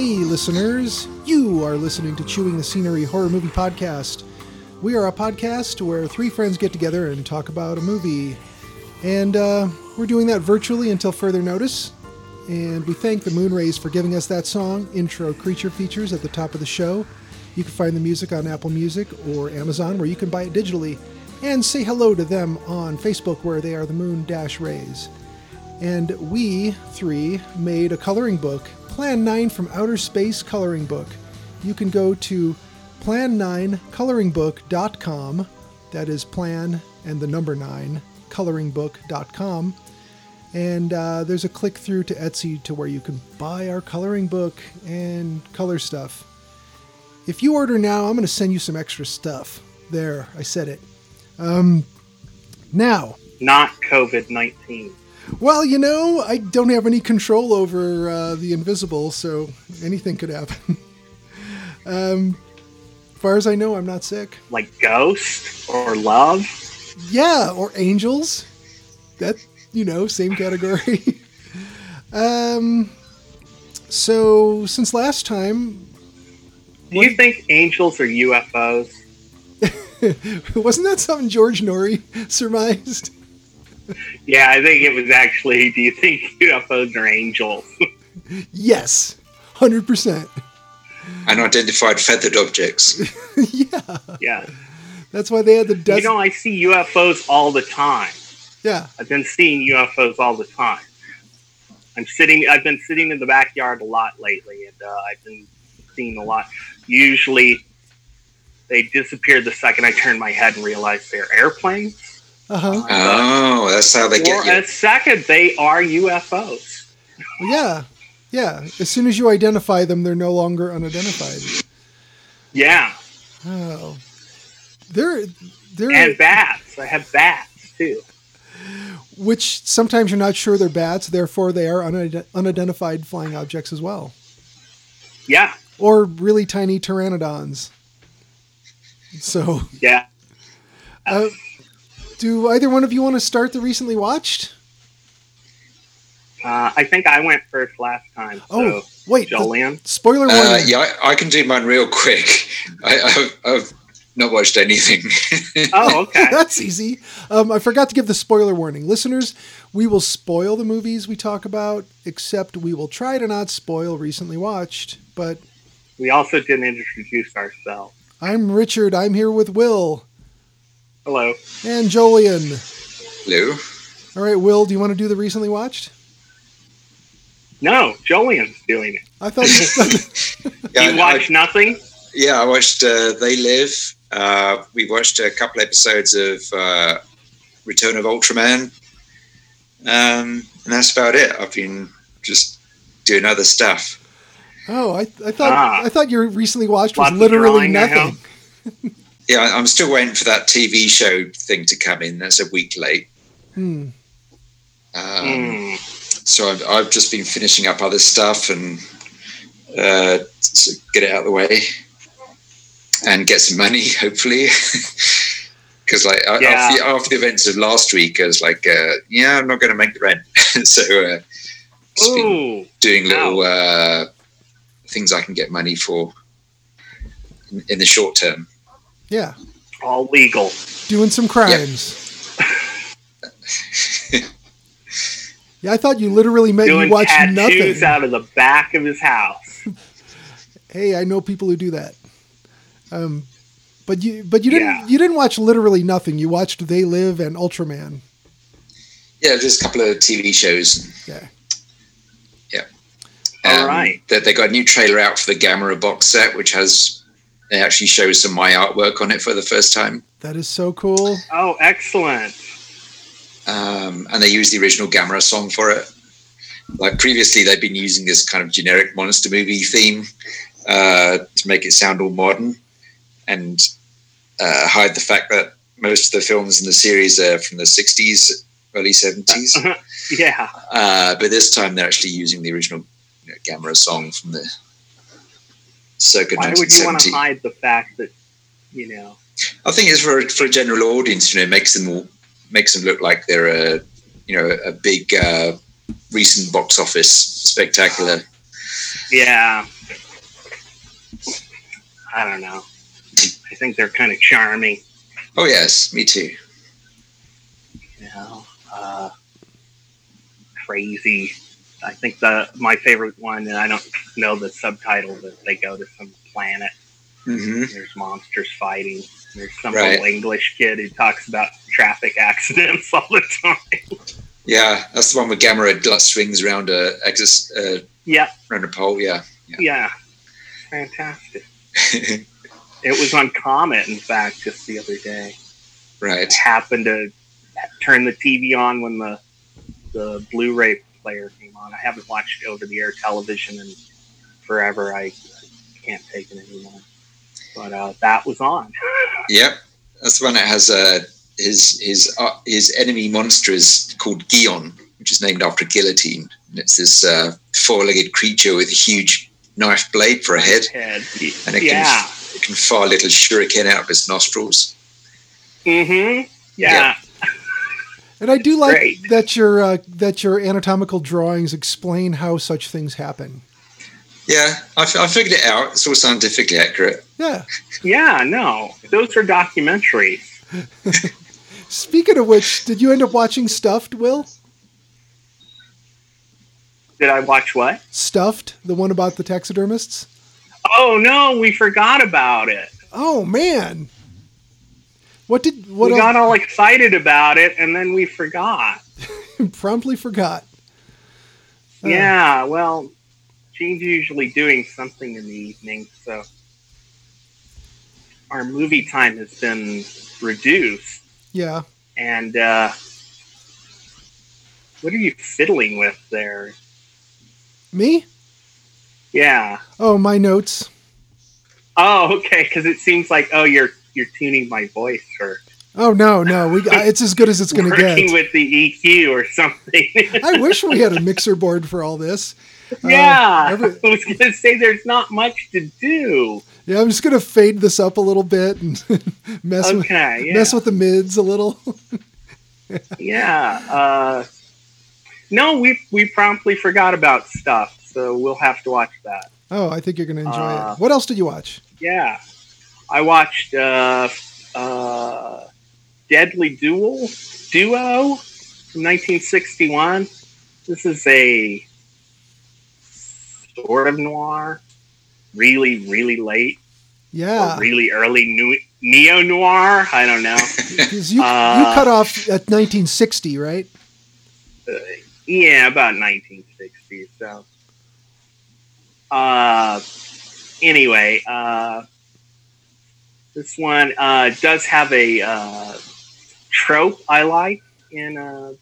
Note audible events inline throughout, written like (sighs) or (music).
Hey, listeners. You are listening to Chewing the Scenery Horror Movie Podcast. We are a podcast where three friends get together and talk about a movie. And uh, we're doing that virtually until further notice. And we thank the Moonrays for giving us that song, Intro Creature Features, at the top of the show. You can find the music on Apple Music or Amazon, where you can buy it digitally. And say hello to them on Facebook, where they are the Moon Dash Rays. And we three made a coloring book, Plan 9 from Outer Space Coloring Book. You can go to plan9coloringbook.com. That is plan and the number 9 coloringbook.com. And uh, there's a click through to Etsy to where you can buy our coloring book and color stuff. If you order now, I'm going to send you some extra stuff. There, I said it. Um, now, Not COVID 19. Well, you know, I don't have any control over uh, the invisible, so anything could happen. (laughs) um, as far as I know, I'm not sick. Like ghost or love. Yeah, or angels. That, you know, same category. (laughs) um, so, since last time, Do you think angels are UFOs? (laughs) wasn't that something George Noory surmised? Yeah, I think it was actually. Do you think (laughs) UFOs are angels? Yes, 100%. Unidentified feathered objects. (laughs) yeah, yeah. that's why they had the You know, I see UFOs all the time. yeah, I've been seeing UFOs all the time. I'm sitting. I've been sitting in the backyard a lot lately, and uh, I've been seeing a lot. Usually, they disappear the second I turn my head and realize they're airplanes. Uh huh. Oh, that's how they Or get you. a second, they are UFOs. Yeah, yeah. As soon as you identify them, they're no longer unidentified. Yeah, Oh, they're they're and bats. I have bats too. which sometimes you're not sure they're bats, therefore they are unide- unidentified flying objects as well, Yeah, or really tiny pteranodons. So, yeah. uh, do either one of you want to start the recently watched? Uh, I think I went first last time. So, Oh, wait, the- Jolene. Spoiler warning. Uh, yeah, I, I can do mine real quick. (laughs) I, I've, I've not watched anything. (laughs) Oh, okay. (laughs) That's easy. Um, I forgot to give the spoiler warning. Listeners, we will spoil the movies we talk about, except we will try to not spoil recently watched. But we also didn't introduce ourselves. I'm Richard. I'm here with Will Hello. and Jolene. Lou? All right, Will, do you want to do the recently watched? No, Jolene's doing it. I thought you. (laughs) (laughs) Yeah, you I- watched nothing? yeah, I watched uh, They Live. Uh, we watched a couple episodes of uh, Return of Ultraman. Um, and that's about it. I've been just doing other stuff. oh, I, I thought Ah. I thought your recently watched was literally nothing. (laughs) Yeah, I- I'm still waiting for that TV show thing to come in. That's a week late. Hmm. Um, Hmm. so I've, I've just been finishing up other stuff and uh, to get it out of the way and get some money, (laughs) hopefully. Because like Yeah. after, the, after the events of last week, I was like, uh, yeah, I'm not going to make the rent. (laughs) so uh, just been Ooh. doing little uh, things I can get money for in, in the short term. Yeah, all legal. doing some crimes. (laughs) yeah, I thought you literally meant Doing you watched tattoos nothing. out of the back of his house. (laughs) Hey, I know people who do that. Um, but you, but you didn't, Yeah. you didn't watch literally nothing. You watched They Live and Ultraman. Yeah, just a couple of TV shows. Yeah. All Um, right. That they got a new trailer out for the Gamera box set, which has it actually shows some of my artwork on it for the first time. That is so cool. Oh, excellent. um, and they use the original Gamera song for it. Like previously, they'd been using this kind of generic monster movie theme uh, to make it sound all modern and uh, hide the fact that most of the films in the series are from the 60s, early 70s. (laughs) Yeah. Uh, but this time, they're actually using the original you know, Gamera song from the circa Why would you want to hide the fact that, you know, I think it's for for a general audience. You know, makes them all, makes them look like they're a you know a big uh, recent box office spectacular. yeah. I don't know. I think they're kind of charming, Oh yes, me too. you know, uh, crazy. I think the my favorite one, and I don't know the subtitle, but they go to some planet. hmm There's monsters fighting. There's some Right. little English kid who talks about traffic accidents (laughs) all the time. Yeah, that's the one where Gamera like, swings around a exis, uh, Yeah, around a pole. Yeah, yeah, fantastic. (laughs) It was on Comet, in fact, just the other day. right. I happened to turn the TV on when the the Blu-ray player on. I haven't watched over-the-air television in forever. I, I can't take it anymore. But uh, that was on. (laughs) Yep, that's the one that has uh, his his uh, his enemy monster is called Guiron, which is named after guillotine. And it's this uh, four-legged creature with a huge knife blade for a head. Head. and it Yeah. can it can fire little shuriken out of its nostrils. Mm-hmm. Yeah. And I do like Great. that your uh, that your anatomical drawings explain how such things happen. Yeah, I, f- I figured it out. It's all scientifically accurate. Yeah. Yeah. No, those are documentaries. (laughs) Speaking of which, did you end up watching Stuffed, Will? Did I watch what? Stuffed, the one about the taxidermists? Oh no, we forgot about it. Oh man. What did what we else- got all excited about it, and then we forgot. (laughs) promptly forgot. Uh, Yeah, well, Gene's usually doing something in the evening, so our movie time has been reduced. Yeah. And uh, what are you fiddling with there? Me? Yeah. Oh, my notes. Oh, okay. Because it seems like oh, you're you're tuning my voice or Oh no, no. We (laughs) it's as good as it's going to working get. with the EQ or something. (laughs) I wish we had a mixer board for all this. Uh, yeah, every- (laughs) I was gonna say there's not much to do. Yeah, I'm just going to fade this up a little bit and mess with yeah. mess with the mids a little. Yeah. Uh, no, we we promptly forgot about stuff, so we'll have to watch that. Oh, I think you're going to enjoy Uh, it. What else did you watch? Yeah, I watched uh, uh, Deadly Duel Duo from 1961. This is a sort of noir, really, really late Yeah, really early neo noir. I don't know. (laughs) you uh, you cut off at 1960, right? Yeah, about 1960. So, uh, anyway, uh, this one uh, does have a uh, trope I like in uh,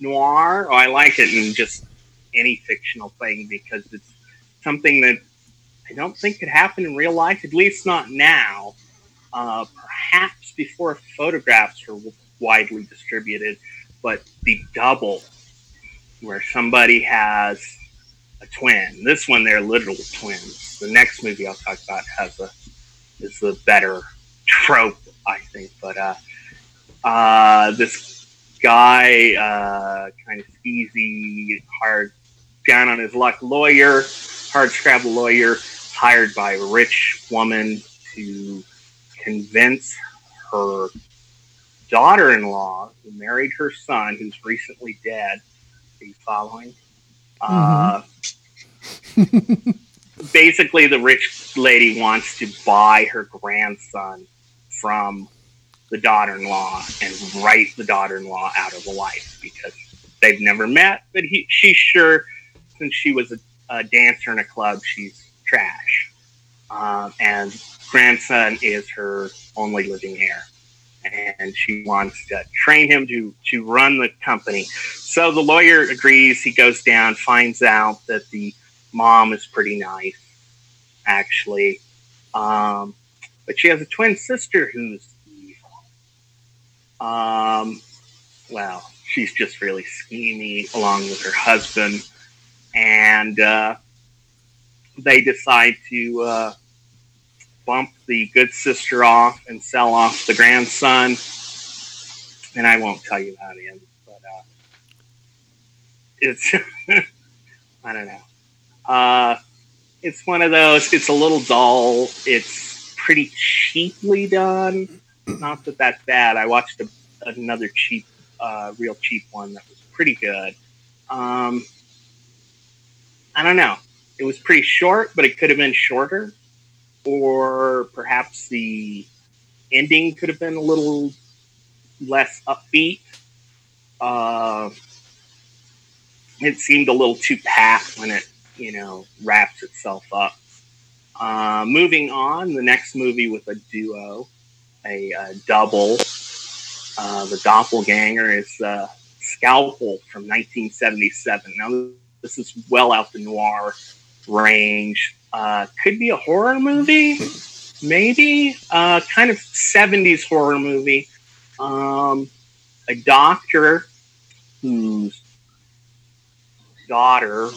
noir. Or I like it in just any fictional thing because it's something that I don't think could happen in real life, at least not now. Uh, perhaps before photographs were widely distributed, but the double where somebody has a twin. This one, they're literal twins. The next movie I'll talk about has a is the better trope, I think. But uh, uh, this guy, uh, kind of skeezy, hard, down on his luck lawyer, hard scrabble lawyer, hired by a rich woman to convince her daughter-in-law, who married her son, who's recently dead. Are you following? Uh, (laughs) basically, the rich lady wants to buy her grandson from the daughter-in-law and write the daughter-in-law out of the life because they've never met. But he, she's sure, since she was a, a dancer in a club, she's trash. Um, and grandson is her only living heir and she wants to train him to to run the company. So the lawyer agrees. He goes down, finds out that the mom is pretty nice, actually, um, but she has a twin sister who's evil. Um, well, she's just really schemy, along with her husband, and uh, they decide to. Uh, bump the good sister off and sell off the grandson. And I won't tell you how it ends, but uh, it's (laughs) I don't know. Uh, it's one of those. It's a little dull. It's pretty cheaply done. Not that that's bad. I watched a, another cheap, uh, real cheap one that was pretty good. Um, I don't know. It was pretty short, but it could have been shorter or perhaps the ending could have been a little less upbeat. Uh, it seemed a little too pat when it, you know, wraps itself up. Uh, moving on, the next movie with a duo, a, a double, uh, the doppelganger is uh, Scalpel from 1977. Now, this is well out the noir range. Uh, could be a horror movie, maybe. Uh, kind of 70s horror movie. Um, a doctor whose daughter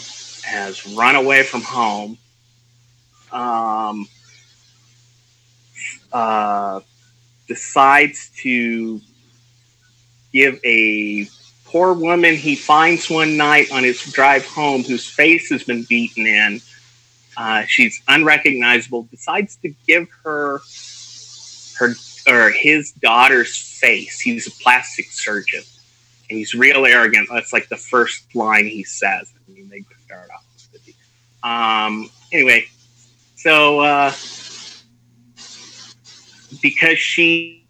has run away from home. Um, uh, decides to give a poor woman he finds one night on his drive home whose face has been beaten in uh, she's unrecognizable. Decides to give her her or his daughter's face. He's a plastic surgeon, and he's real arrogant. That's like the first line he says. I mean, they start off. Um. Anyway, so uh, because she,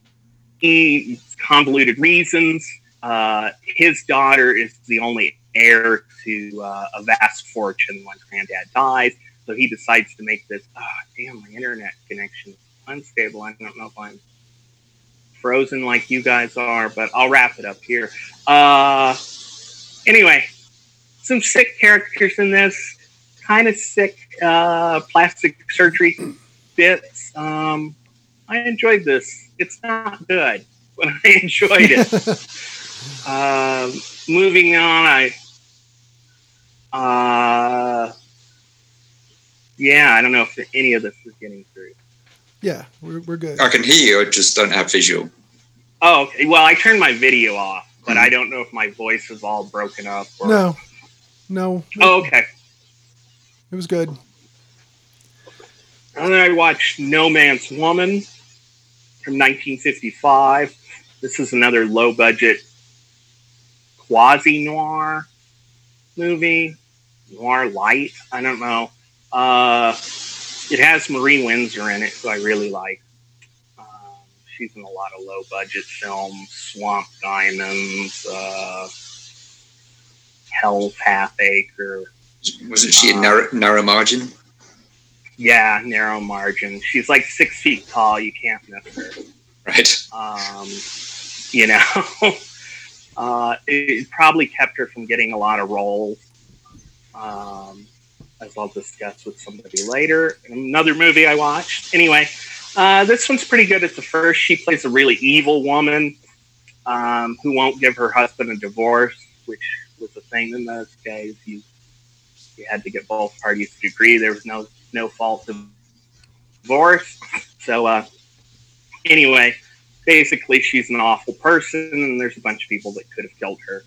he convoluted reasons, uh, his daughter is the only heir to uh, a vast fortune when granddad dies. So he decides to make this. Oh, damn, my internet connection is unstable. I don't know if I'm frozen like you guys are, but I'll wrap it up here. Uh, anyway, some sick characters in this. Kind of sick uh, plastic surgery bits. Um, I enjoyed this. It's not good, (laughs) but I enjoyed it. uh, (laughs) moving on, I uh, yeah, I don't know if any of this is getting through. Yeah, we're, we're good. I can hear you, I just don't have visual. Oh, okay. Well, I turned my video off, but mm. I don't know if my voice is all broken up. Or... No, no. Oh, okay. It was good. And then I watched No Man's Woman from 1955. This is another low budget quasi noir movie, noir light. I don't know. Uh, it has Marie Windsor in it, who I really like. Um, she's in a lot of low budget films, Swamp Diamonds, uh, Hell's Half Acre. Wasn't she a narrow, narrow margin? Yeah, narrow margin. She's like six feet tall. You can't miss her. Right. Um, you know, (laughs) uh, it probably kept her from getting a lot of roles. Um, as I'll discuss with somebody later. Another movie I watched. Anyway, uh, this one's pretty good. It's the first. She plays a really evil woman um, who won't give her husband a divorce, which was a thing in those days. You you had to get both parties to agree. There was no no fault of divorce. So uh, anyway, basically, she's an awful person, and there's a bunch of people that could have killed her.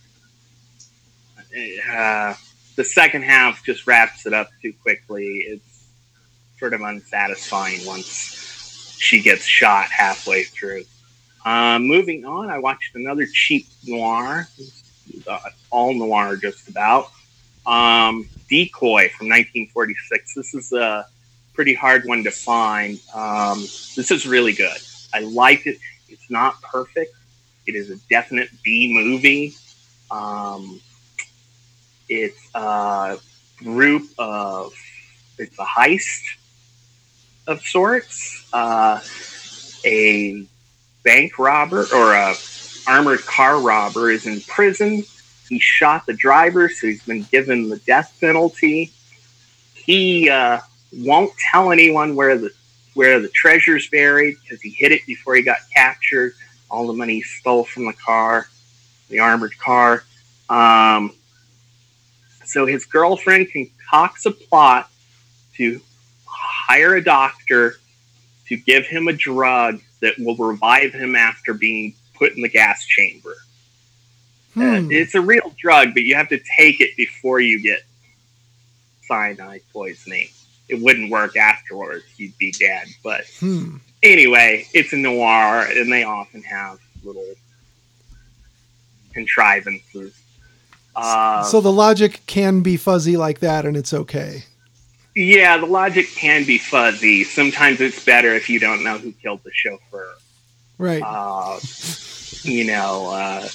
Uh, the second half just wraps it up too quickly. It's sort of unsatisfying once she gets shot halfway through. Uh, moving on, I watched another cheap noir, uh, all noir just about. Um, Decoy from 1946. This is a pretty hard one to find. Um, this is really good. I liked it. It's not perfect. It is a definite B movie. Um, it's a group of, it's a heist of sorts. Uh, a bank robber or a armored car robber is in prison. He shot the driver, so he's been given the death penalty. He uh, won't tell anyone where the where the treasure's buried because he hid it before he got captured. All the money he stole from the car, the armored car. Um, so his girlfriend concocts a plot to hire a doctor to give him a drug that will revive him after being put in the gas chamber. Hmm. it's a real drug, but you have to take it before you get cyanide poisoning. It wouldn't work afterwards; you'd be dead. But Hmm. anyway, it's a noir, and they often have little contrivances. Uh, so the logic can be fuzzy like that, and it's okay. yeah, the logic can be fuzzy. Sometimes it's better if you don't know who killed the chauffeur. Right. Uh, you know, uh,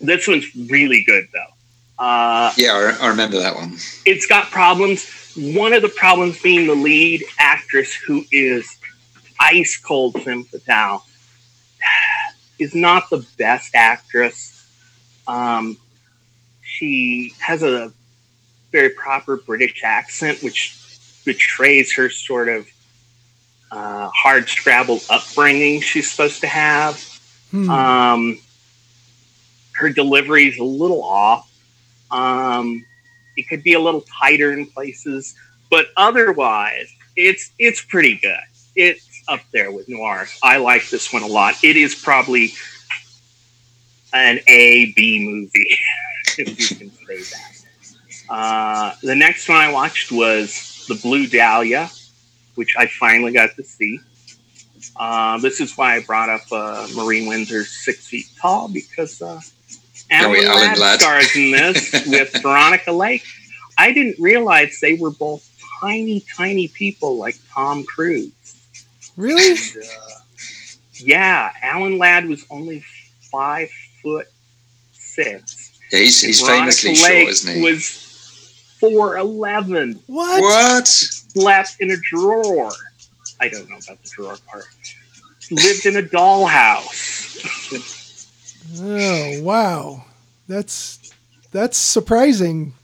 this one's really good though. Uh, Yeah, I, I remember that one. it's got problems. One of the problems being the lead actress, who is ice cold femme fatale, (sighs) is not the best actress. Um, she has a very proper British accent, which betrays her sort of uh, hard scrabble upbringing she's supposed to have. Hmm. Um, her delivery is a little off. Um, it could be a little tighter in places, but otherwise, it's it's pretty good. It's up there with noir. I like this one a lot. It is probably an A B movie, (laughs) if you can say that. Uh, the next one I watched was The Blue Dahlia, which I finally got to see. Uh, this is why I brought up uh, Marie Windsor's Six Feet Tall because uh, Alan, wait, Alan Ladd Ladd. stars in this (laughs) with Veronica Lake. I didn't realize they were both tiny, tiny people like Tom Cruise. really? And, uh, yeah, Alan Ladd was only five foot six. Yeah, he's, he's famously Lake short, isn't he? Was four eleven, What? what? slept in a drawer. I don't know about the drawer part. Lived in a dollhouse. (laughs) Oh wow, that's that's surprising.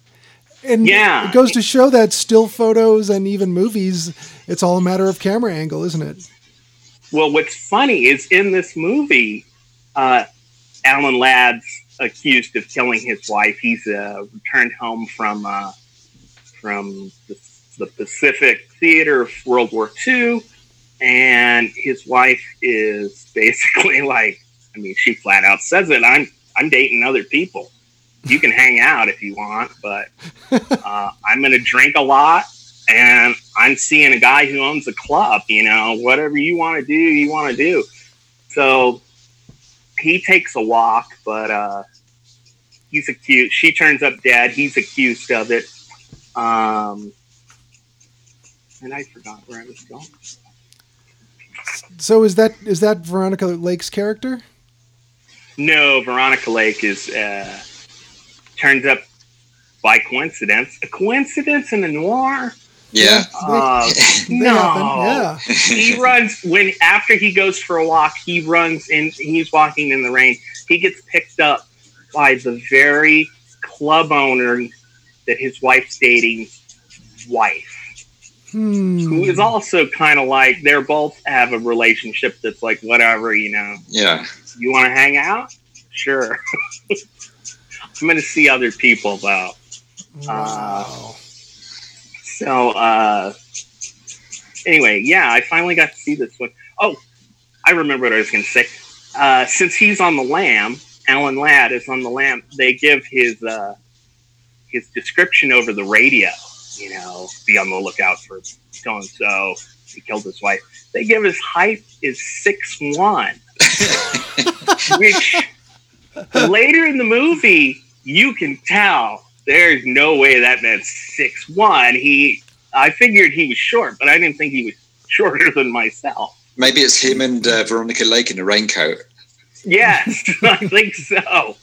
And Yeah. it goes to show that still photos and even movies, it's all a matter of camera angle, isn't it? Well, what's funny is in this movie, uh, Alan Ladd's accused of killing his wife. He's uh, returned home from uh, from the, the Pacific Theater of World War II, and his wife is (laughs) basically like, I mean, she flat out says it. I'm I'm dating other people. You can hang out if you want, but (laughs) uh, I'm going to drink a lot and I'm seeing a guy who owns a club, you know, whatever you want to do, you want to do. So he takes a walk, but uh, he's accused. She turns up dead. He's accused of it. Um, and I forgot where I was going. So is that is that Veronica Lake's character? No, Veronica Lake is uh, turns up by coincidence. A coincidence in a noir? Yeah. Uh, no. Yeah. (laughs) he runs when after he goes for a walk he runs and he's walking in the rain he gets picked up by the very club owner that his wife's dating wife Hmm. who is also kind of like they're both have a relationship that's like whatever you know Yeah. You want to hang out sure (laughs) i'm gonna see other people though Wow. So, uh, anyway, yeah, I finally got to see this one. Oh, I remember what I was going to say. Uh, since he's on the lam, Alan Ladd is on the lam. They give his uh, his description over the radio. You know, be on the lookout for so and so. he killed his wife. They give his height is six one, (laughs) which later in the movie you can tell there's no way that man's six one. He, I figured he was short, but I didn't think he was shorter than myself. Maybe it's him and uh, Veronica Lake in a raincoat. Yes, (laughs) I think so.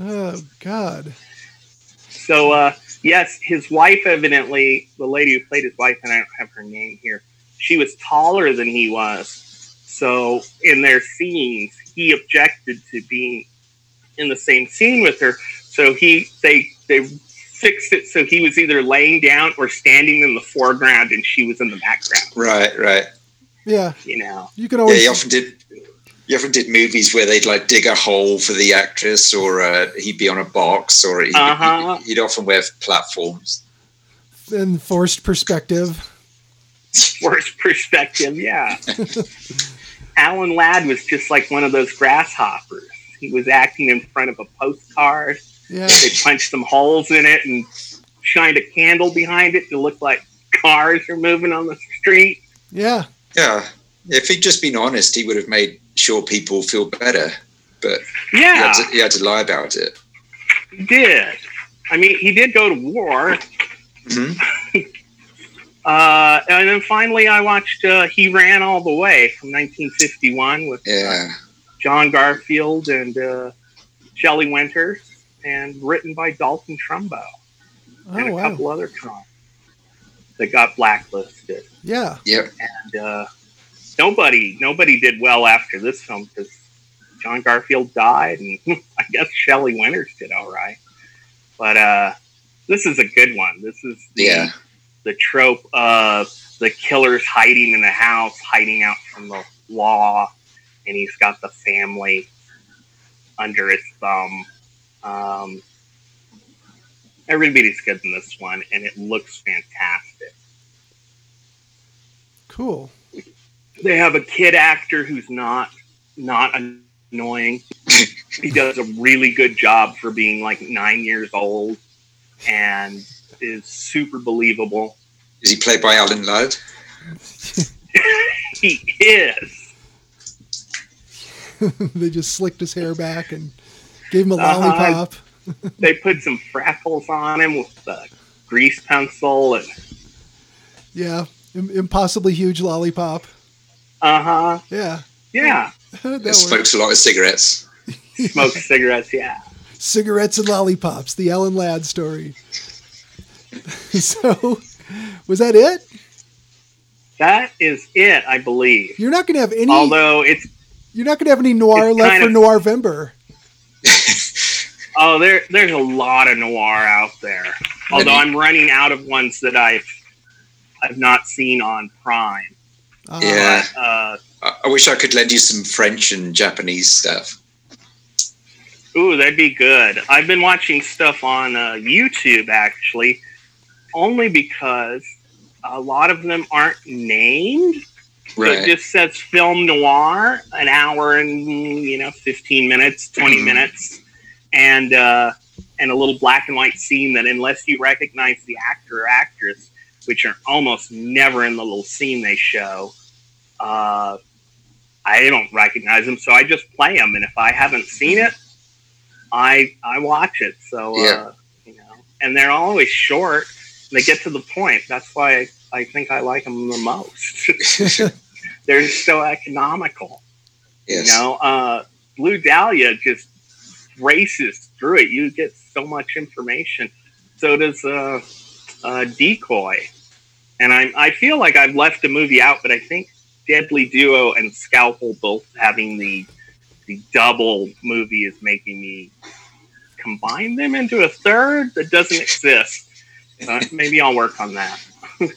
Oh God. So, uh, yes, his wife evidently, the lady who played his wife, and I don't have her name here, she was taller than he was. So, in their scenes, he objected to being in the same scene with her. So he they they fixed it so he was either laying down or standing in the foreground, and she was in the background. Right, right. Yeah, You know. you can Yeah, always. he often did. He often did movies where they'd like dig a hole for the actress, or uh, he'd be on a box, or he'd, Uh-huh. he'd often wear platforms. and forced perspective. Worst perspective, yeah. (laughs) (laughs) Alan Ladd was just like one of those grasshoppers. He was acting in front of a postcard. Yeah, They punched some holes in it and shined a candle behind it to look like cars are moving on the street. yeah, Yeah, if he'd just been honest, he would have made sure people feel better. But he Yeah, had to, he had to lie about it. he did. I mean, he did go to war. hmm (laughs) Uh, and then finally, I watched uh, He Ran All the Way from 1951 with uh, Yeah, John Garfield and uh, Shelley Winters, and written by Dalton Trumbo and oh a wow, couple other comics that got blacklisted. yeah, yep. And uh, nobody, nobody did well after this film because John Garfield died, and (laughs) I guess Shelley Winters did all right. But uh, this is a good one. This is the, Yeah, the trope of the killer's hiding in the house, hiding out from the law, and he's got the family under his thumb. Um, everybody's good in this one, and it looks fantastic. cool. They have a kid actor who's not not annoying. he does a really good job for being like nine years old, and is super believable. is he played by Alan Ladd? (laughs) He is. (laughs) they just slicked his hair back and gave him a Uh-huh. lollipop. They put some freckles on him with the grease pencil, and (laughs) Yeah, Im- impossibly huge lollipop. uh huh, Yeah, yeah, that That smokes a lot of cigarettes. smokes cigarettes, yeah. cigarettes and lollipops. The Alan Ladd story. (laughs) so, was that it? That is it, I believe. You're not going to have any. Although it's you're not going to have any noir left kind for of- Noirvember. (laughs) oh, there there's a lot of noir out there. Although I'm running out of ones that I've I've not seen on Prime. Uh, Yeah. Uh, I, I wish I could lend you some French and Japanese stuff. ooh, that'd be good. I've been watching stuff on uh, YouTube actually, only because a lot of them aren't named. So it just says film noir, an hour and you know, fifteen minutes, 20 Mhm. minutes, and uh, and a little black and white scene that unless you recognize the actor or actress, which are almost never in the little scene they show, uh, I don't recognize them. So I just play them, and if I haven't seen it, I I watch it. So Yeah. uh, you know, and they're always short. They get to the point. That's why I, I think I like them the most. (laughs) they're so economical. yes. You know, uh, Blue Dahlia just races through it. You get so much information. So does uh, uh, Decoy. And I, I feel like I've left a movie out, but I think Deadly Duo and Scalpel both having the the double movie is making me combine them into a third that doesn't (laughs) exist. Uh, maybe I'll work on that. (laughs)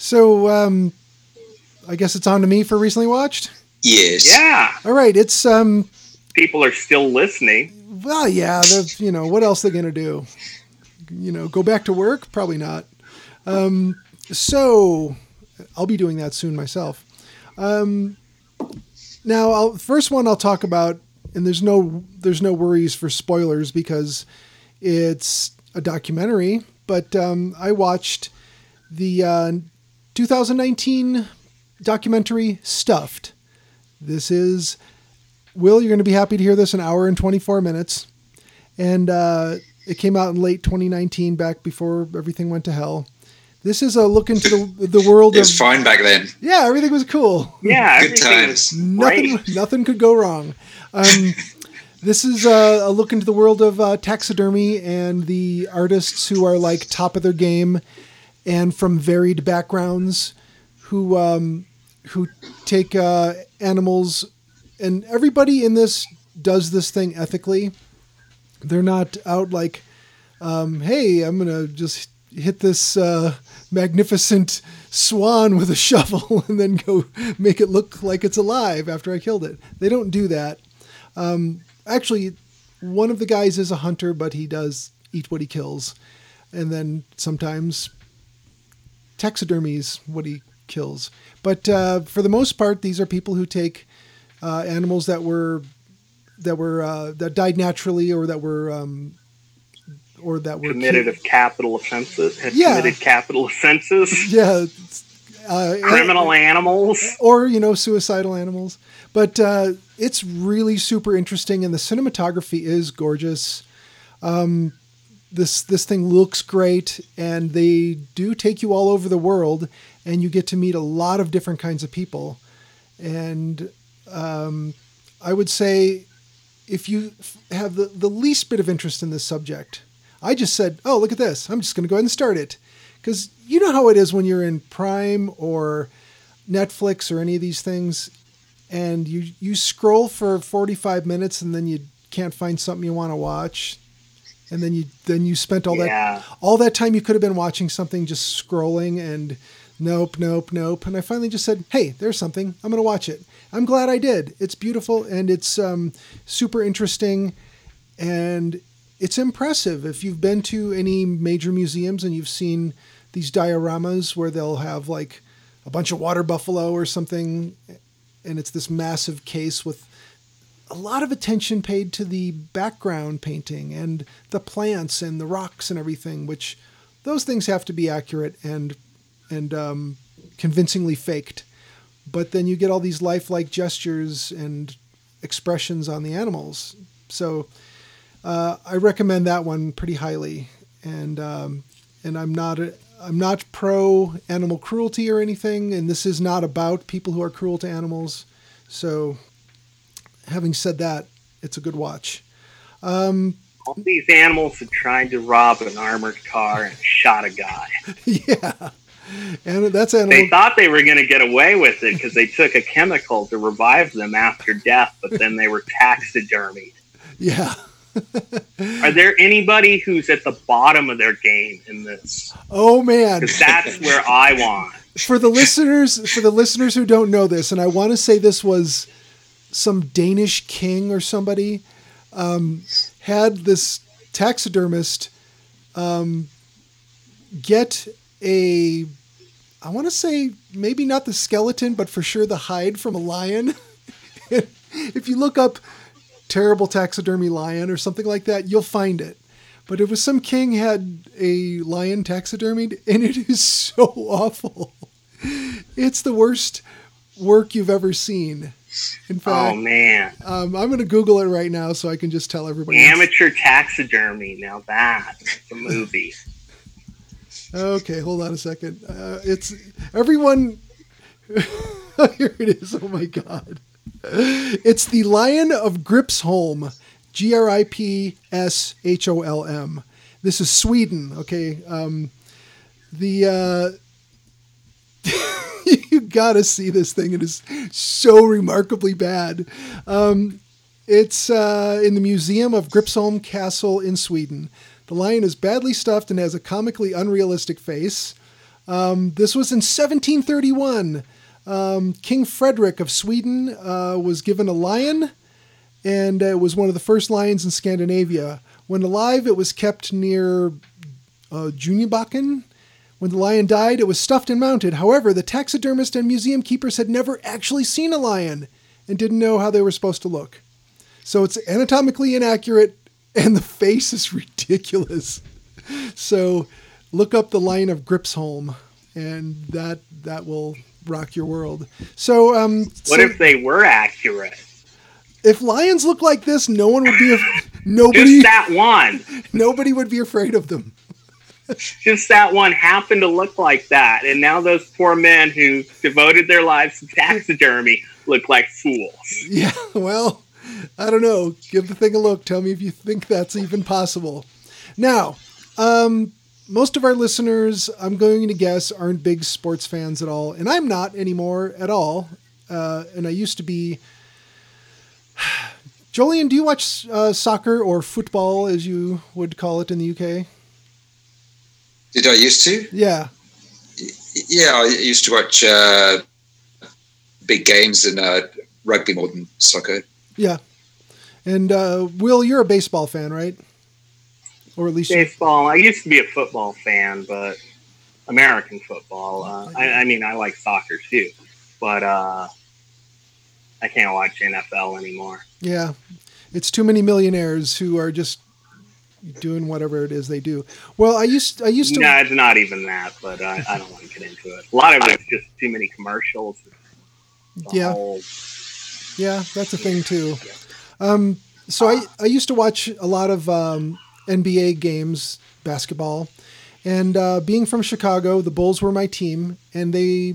So, um, I guess it's on to me for recently watched. Yes. Yeah, All right, it's um, people are still listening. well, yeah, the, you know, what else they're gonna do? You know, go back to work? Probably not. Um, so, I'll be doing that soon myself. Um, now, I'll, first one I'll talk about, and there's no there's no worries for spoilers because it's a documentary. But um, I watched the uh, 2019 documentary Stuffed. This is, Will, you're going to be happy to hear this, an hour and 24 minutes. And uh, it came out in late 2019, back before everything went to hell. This is a look into the, the world It was of. fine back then. Yeah, everything was cool. Yeah, Good times. Nothing, nothing could go wrong. Um, this is uh, a look into the world of uh, taxidermy and the artists who are like top of their game and from varied backgrounds who um, who take uh, animals and everybody in this does this thing ethically. They're not out like, um, hey, I'm gonna just hit this uh, magnificent swan with a (laughs) shovel and then go make it look like it's alive after I killed it. They don't do that. Um, actually, one of the guys is a hunter, but he does eat what he kills, and then sometimes taxidermies what he kills. But uh, for the most part, these are people who take uh, animals that were that were uh, that died naturally or that were um, or that were committed killed- of capital offenses. Had Yeah. committed capital (laughs) offenses. yeah uh, Criminal animals. or you know suicidal animals. But uh, it's really super interesting and the cinematography is gorgeous. Um, this this thing looks great and they do take you all over the world and you get to meet a lot of different kinds of people. And um, i would say if you f- have the, the least bit of interest in this subject i just said oh look at this. I'm just going to go ahead and start it because you know how it is when you're in prime or netflix or any of these things and you you scroll for 45 minutes and then you can't find something you want to watch and then you then you spent all Yeah. that all that time you could have been watching something just scrolling and nope nope nope and i finally just said hey there's something i'm going to watch it. I'm glad i did. It's beautiful and it's um, super interesting and it's impressive. If you've been to any major museums and you've seen these dioramas where they'll have like a bunch of water buffalo or something and it's this massive case with a lot of attention paid to the background painting and the plants and the rocks and everything which those things have to be accurate and and um, convincingly faked. But then you get all these lifelike gestures and expressions on the animals. So uh, I recommend that one pretty highly, and um, and I'm not a, I'm not pro animal cruelty or anything, and this is not about people who are cruel to animals. So, having said that, it's a good watch. Um, All these animals had tried to rob an armored car and shot a guy. (laughs) yeah, and that's animal. They thought they were going to get away with it because they took a chemical to revive them after death, but then they were taxidermied. (laughs) Yeah. (laughs) Are there anybody who's at the bottom of their game in this? Oh man. That's where I want. for the listeners for the listeners who don't know this and i want to say this was some danish king or somebody um, had this taxidermist um, get a i want to say maybe not the skeleton but for sure the hide from a lion (laughs) if you look up terrible taxidermy lion or something like that you'll find it but it was some king had a lion taxidermied (laughs) and it is so awful it's the worst work you've ever seen. In fact, Oh man, um, I'm going to Google it right now so I can just tell everybody. amateur taxidermy. Now that's the movie. Okay, hold on a second. Uh, it's everyone. (laughs) Here it is. Oh my god! It's the Lion of Gripsholm, G R I P S H O L M. This is Sweden. Okay, um, the uh, (laughs) you gotta see this thing. It is so remarkably bad. Um, it's uh, in the Museum of Gripsholm Castle in Sweden. The lion is badly stuffed and has a comically unrealistic face. Um, this was in 1731. Um, King Frederick of Sweden uh, was given a lion, and it was one of the first lions in Scandinavia. When alive, it was kept near uh, Junibacken. When the lion died, it was stuffed and mounted. However, the taxidermist and museum keepers had never actually seen a lion and didn't know how they were supposed to look. So it's anatomically inaccurate, (laughs) and the face is ridiculous. (laughs) So look up the Lion of Gripsholm. and that that will rock your world. So, um, What so if they were accurate? if lions look like this, no one would be af- (laughs) nobody Just that one. (laughs) nobody would be afraid of them. (laughs) Just that one happened to look like that. And now those poor men who devoted their lives to taxidermy look like fools. Yeah, well, I don't know. Give the thing a look. Tell me if you think that's even possible. Now, um, most of our listeners, I'm going to guess, aren't big sports fans at all, and I'm not anymore at all. Uh, and I used to be. (sighs) Jolene, do you watch uh, soccer or football, as you would call it in the UK? Did I used to? Yeah, Yeah, I used to watch uh, big games in uh, rugby more than soccer. yeah. And uh, Will, you're a baseball fan, right? Or at least Baseball, I used to be a football fan, but American football. Uh, I, I mean, I like soccer too, but uh, I can't watch NFL anymore. Yeah, it's too many millionaires who are just doing whatever it is they do. Well, I used I used to No, it's not even that, but I, I don't want to get into it. A lot of it's just too many commercials. Yeah. whole- yeah, that's a thing too. Um, so I I used to watch a lot of um, NBA games, basketball, and uh, being from Chicago, the Bulls were my team, and they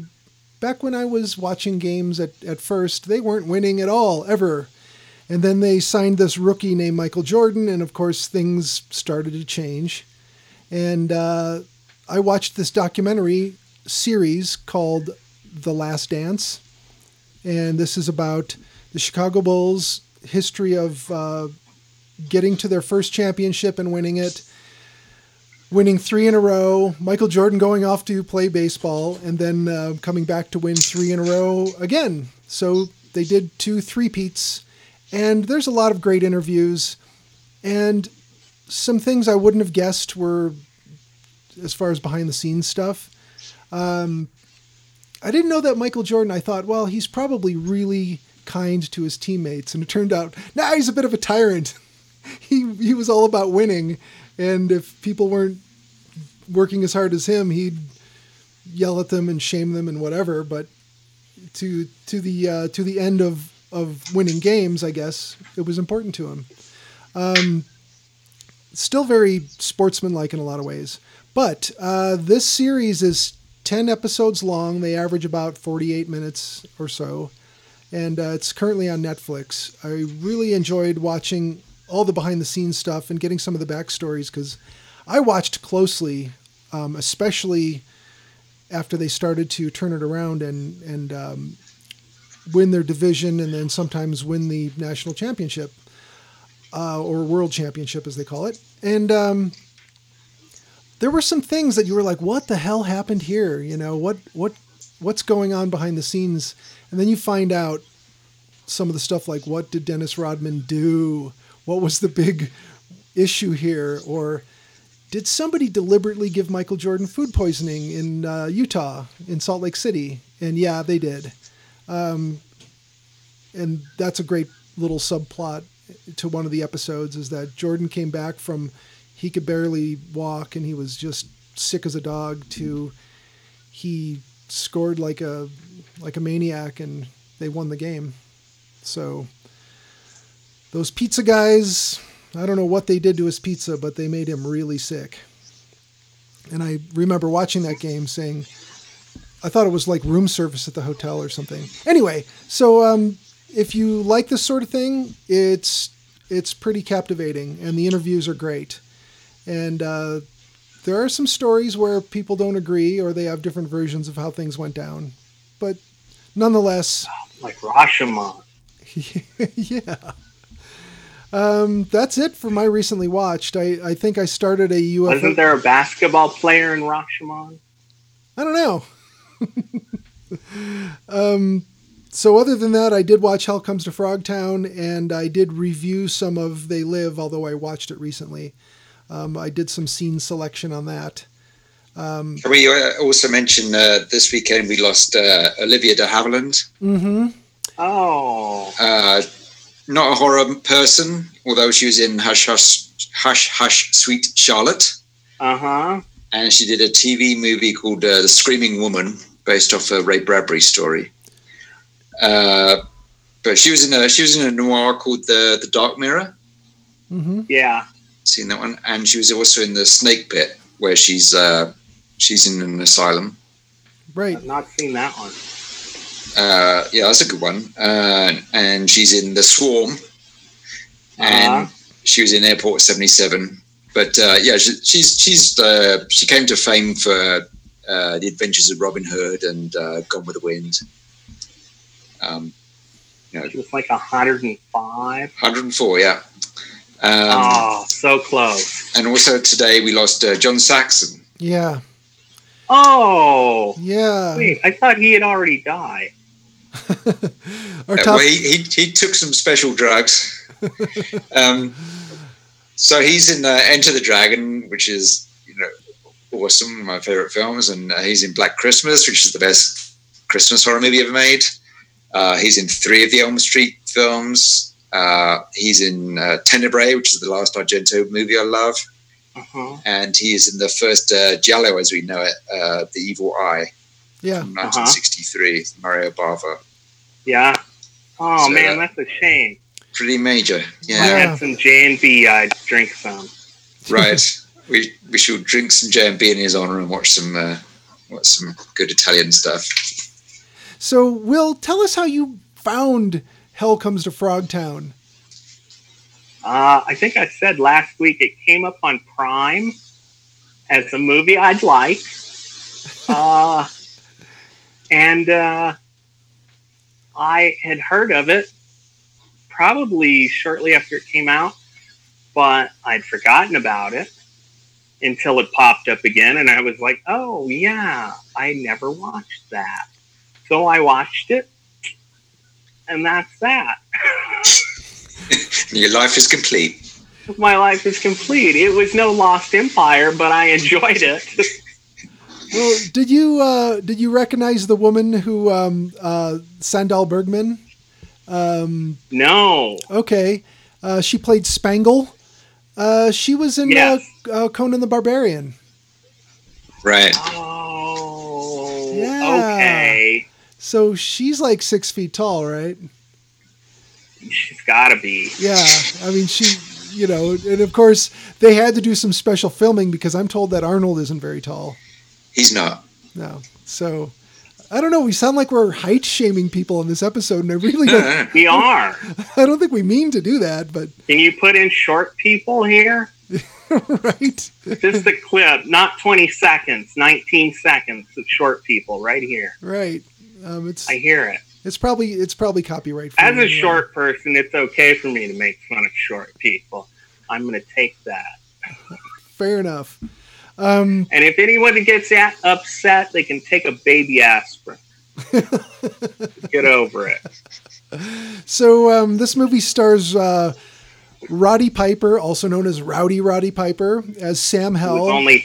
back when I was watching games at at first, they weren't winning at all ever. And then they signed this rookie named Michael Jordan, and of course things started to change. And uh, I watched this documentary series called The Last Dance, and this is about the Chicago Bulls' history of uh, getting to their first championship and winning it, winning three in a row. Michael Jordan going off to play baseball, and then uh, coming back to win three in a row again. So they did two three-peats, and there's a lot of great interviews, and some things I wouldn't have guessed were as far as behind the scenes stuff. Um, I didn't know that Michael Jordan. I thought, well, he's probably really kind to his teammates, and it turned out, nah, he's a bit of a tyrant. (laughs) he he was all about winning, and if people weren't working as hard as him, he'd yell at them and shame them and whatever. But to to the uh, to the end of of winning games, I guess it was important to him. Um, still very sportsmanlike in a lot of ways. But uh, this series is 10 episodes long. They average about 48 minutes or so. And uh, it's currently on Netflix. I really enjoyed watching all the behind the scenes stuff and getting some of the backstories because I watched closely, um, especially after they started to turn it around and, and um, win their division and then sometimes win the national championship uh, or world championship as they call it. And um, there were some things that you were like, "What the hell happened here?" You know, what what what's going on behind the scenes? And then you find out some of the stuff like, "What did Dennis Rodman do? What was the big issue here?" Or did somebody deliberately give Michael Jordan food poisoning in uh, Utah, in Salt Lake City? And yeah, they did. Um, and that's a great little subplot to one of the episodes is that Jordan came back from he could barely walk and he was just sick as a dog to he scored like a like a maniac and they won the game. So those pizza guys, I don't know what they did to his pizza, but they made him really sick. And I remember watching that game saying I thought it was like room service at the hotel or something. Anyway, so um, if you like this sort of thing, it's it's pretty captivating, and the interviews are great. And uh, there are some stories where people don't agree or they have different versions of how things went down, but nonetheless, like Rashomon. (laughs) yeah. Um, that's it for my recently watched. I, I think I started a UFO. Wasn't there a basketball player in Rashomon? I don't know. (laughs) um, so other than that, I did watch Hell Comes to Frogtown, and I did review some of They Live, although I watched it recently. Um, I did some scene selection on that. Um, Can we uh, also mention uh, this weekend we lost uh, Olivia de Havilland? hmm Oh, Uh, not a horror person, although she was in Hush Hush Hush Hush Sweet Charlotte. uh huh. and she did a TV movie called uh, The Screaming Woman, based off a Ray Bradbury story. Uh, but she was in a she was in a noir called The The Dark Mirror. hmm Yeah. Seen that one, and she was also in The Snake Pit, where she's uh, she's in an asylum. Right. I've not seen that one. Uh, yeah, that's a good one. Uh, and she's in The Swarm, and Uh-huh. she was in Airport seventy seven. But uh, yeah, she, she's she's uh, she came to fame for uh, the Adventures of Robin Hood and uh, Gone with the Wind. Um, She was like 105. 104, yeah. Um, oh, so close. And also today we lost uh, John Saxon. Yeah. Oh, Yeah. wait. I thought he had already died. (laughs) Our Uh, top. well, he, he, he took some special drugs. (laughs) um, so he's in uh, Enter the Dragon, which is you know awesome, one of my favorite films, and uh, he's in Black Christmas, which is the best Christmas horror movie ever made. Uh, he's in three of the Elm Street films. Uh, he's in uh, Tenebrae, which is the last Argento movie I love, Uh-huh. and he is in the first uh, Giallo, as we know it, uh, The Evil Eye yeah. from 1963, Mario Bava. Yeah. Oh So, man, uh, that's a shame. Pretty major, If yeah. I had some J and B, I'd drink some. right. We we should drink some J and B in his honor and watch some uh, watch some good Italian stuff. So, Will, tell us how you found Hell Comes to Frogtown. Uh, I think I said last week it came up on Prime as a movie I'd like. (laughs) Uh, and uh, I had heard of it probably shortly after it came out, but I'd forgotten about it until it popped up again. And I was like, oh, yeah, I never watched that. So I watched it, and that's that. (laughs) Your life is complete. my life is complete. It was no Lost Empire, but I enjoyed it. (laughs) Well, did you uh, did you recognize the woman who um, uh, Sandahl Bergman? Um, no. okay, uh, she played Spangle. Uh, she was in Yes. uh, uh, Conan the Barbarian. Right. Oh. Yeah. Okay. So she's like six feet tall, right? She's got to be. Yeah, I mean she, you know, and of course they had to do some special filming because I'm told that Arnold isn't very tall. He's not. No, so I don't know. We sound like we're height shaming people in this episode, and I really No, don't. no, (laughs) no. We are. (laughs) I don't think we mean to do that, but Can you put in short people here? (laughs) right. Just a clip, not 20 seconds, 19 seconds of short people right here. Right. Um, it's I hear it. it's probably it's probably copyright. free As a anyway. short person, it's okay for me to make fun of short people. I'm going to take that. fair enough. Um, And if anyone gets at, upset, they can take a baby aspirin. (laughs) Get over it. so um, this movie stars uh, Roddy Piper, also known as Rowdy Roddy Piper, as Sam Hell. only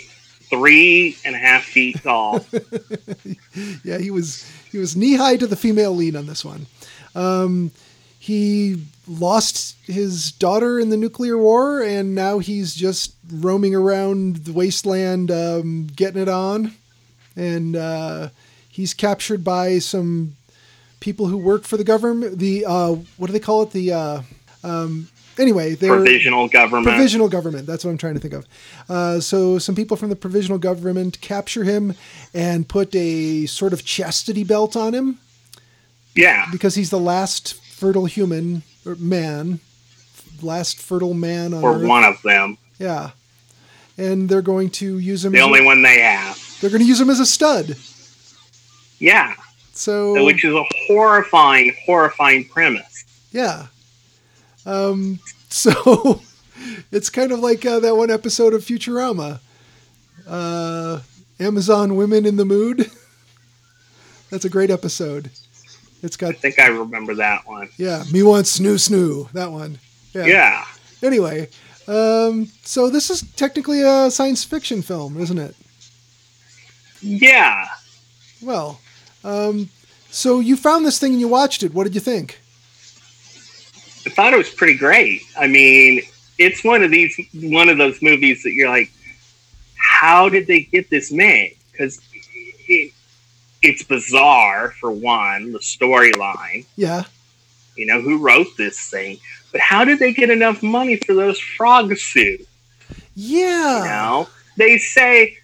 three and a half feet tall. (laughs) yeah, he was he was knee high to the female lead on this one. Um, he lost his daughter in the nuclear war, and now he's just roaming around the wasteland, um, getting it on. And uh, he's captured by some people who work for the government. The uh, what do they call it? The uh, um, anyway, they're Provisional government. provisional government. That's what I'm trying to think of. Uh, so some people from the provisional government capture him and put a sort of chastity belt on him yeah. because he's the last fertile human man, last fertile man on Or Earth. one of them. Yeah, and they're going to use him. The only a, one they have. They're going to use him as a stud. Yeah. So Which is a horrifying, horrifying premise. Yeah. Um, (laughs) so it's kind of like uh, that one episode of Futurama. Uh, Amazon Women in the Mood. (laughs) That's a great episode. It's got, I think I remember that one. yeah, me wants snoo snoo. That one. Yeah. Yeah. Anyway, um, so this is technically a science fiction film, isn't it? Yeah. Well, um, so you found this thing and you watched it. What did you think? I thought it was pretty great. I mean, it's one of these one of those movies that you're like, how did they get this made? Because it, it's bizarre for one, the storyline. Yeah. You know who wrote this thing, but how did they get enough money for those frog suits? Yeah. You know, they say,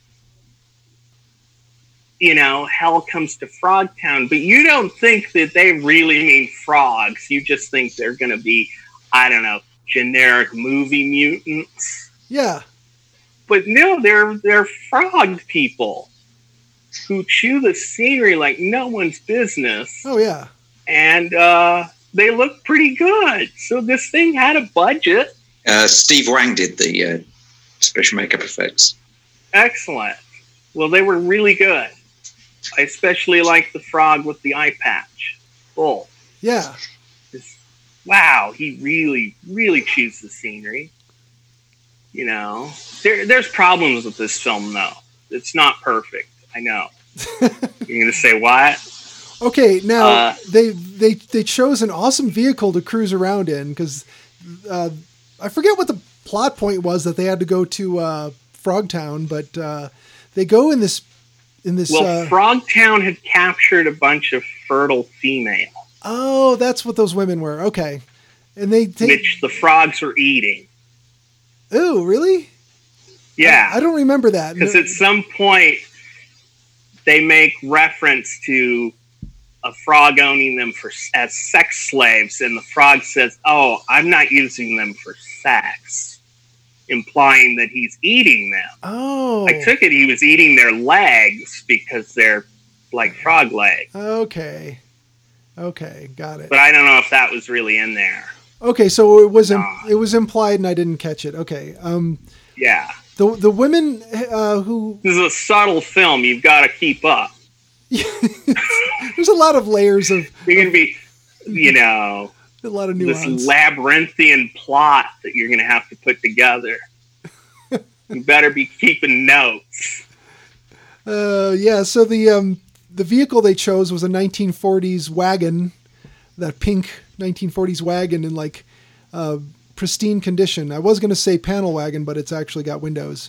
you know, hell comes to Frog Town, but you don't think that they really mean frogs. You just think they're going to be, I don't know, generic movie mutants. Yeah. But no, they're they're frog people who chew the scenery like no one's business, Oh yeah. and uh, they look pretty good. So this thing had a budget. Uh, Steve Wang did the uh, special makeup effects. Excellent. Well, they were really good. I especially like the frog with the eye patch. Bull. Yeah. Just, wow, he really, really chews the scenery. You know, there, there's problems with this film, though. It's not perfect. I know. (laughs) You're gonna say what? Okay, now Uh, they they they chose an awesome vehicle to cruise around in because uh, I forget what the plot point was that they had to go to uh, Frogtown, but uh, they go in this in this. Well, uh, Frogtown had captured a bunch of fertile females, oh, that's what those women were. Okay, and they take. which the frogs were eating. oh, really? Yeah, I, I don't remember that. because at some point they make reference to a frog owning them for as sex slaves, and the frog says, "Oh, I'm not using them for sex," implying that he's eating them. oh, I took it he was eating their legs because they're like frog legs, okay, okay, got it. but I don't know if that was really in there. Okay, so it was it was implied, and I didn't catch it. Okay, um, Yeah, the the women uh, who this is a subtle film. You've got to keep up. (laughs) there's a lot of layers of You're gonna be, you know. a lot of this labyrinthian plot that you're going to have to put together. you better be keeping notes. Uh, yeah, so the um, the vehicle they chose was a 1940s wagon, that pink 1940s wagon and like uh, pristine condition. I was going to say panel wagon, but it's actually got windows,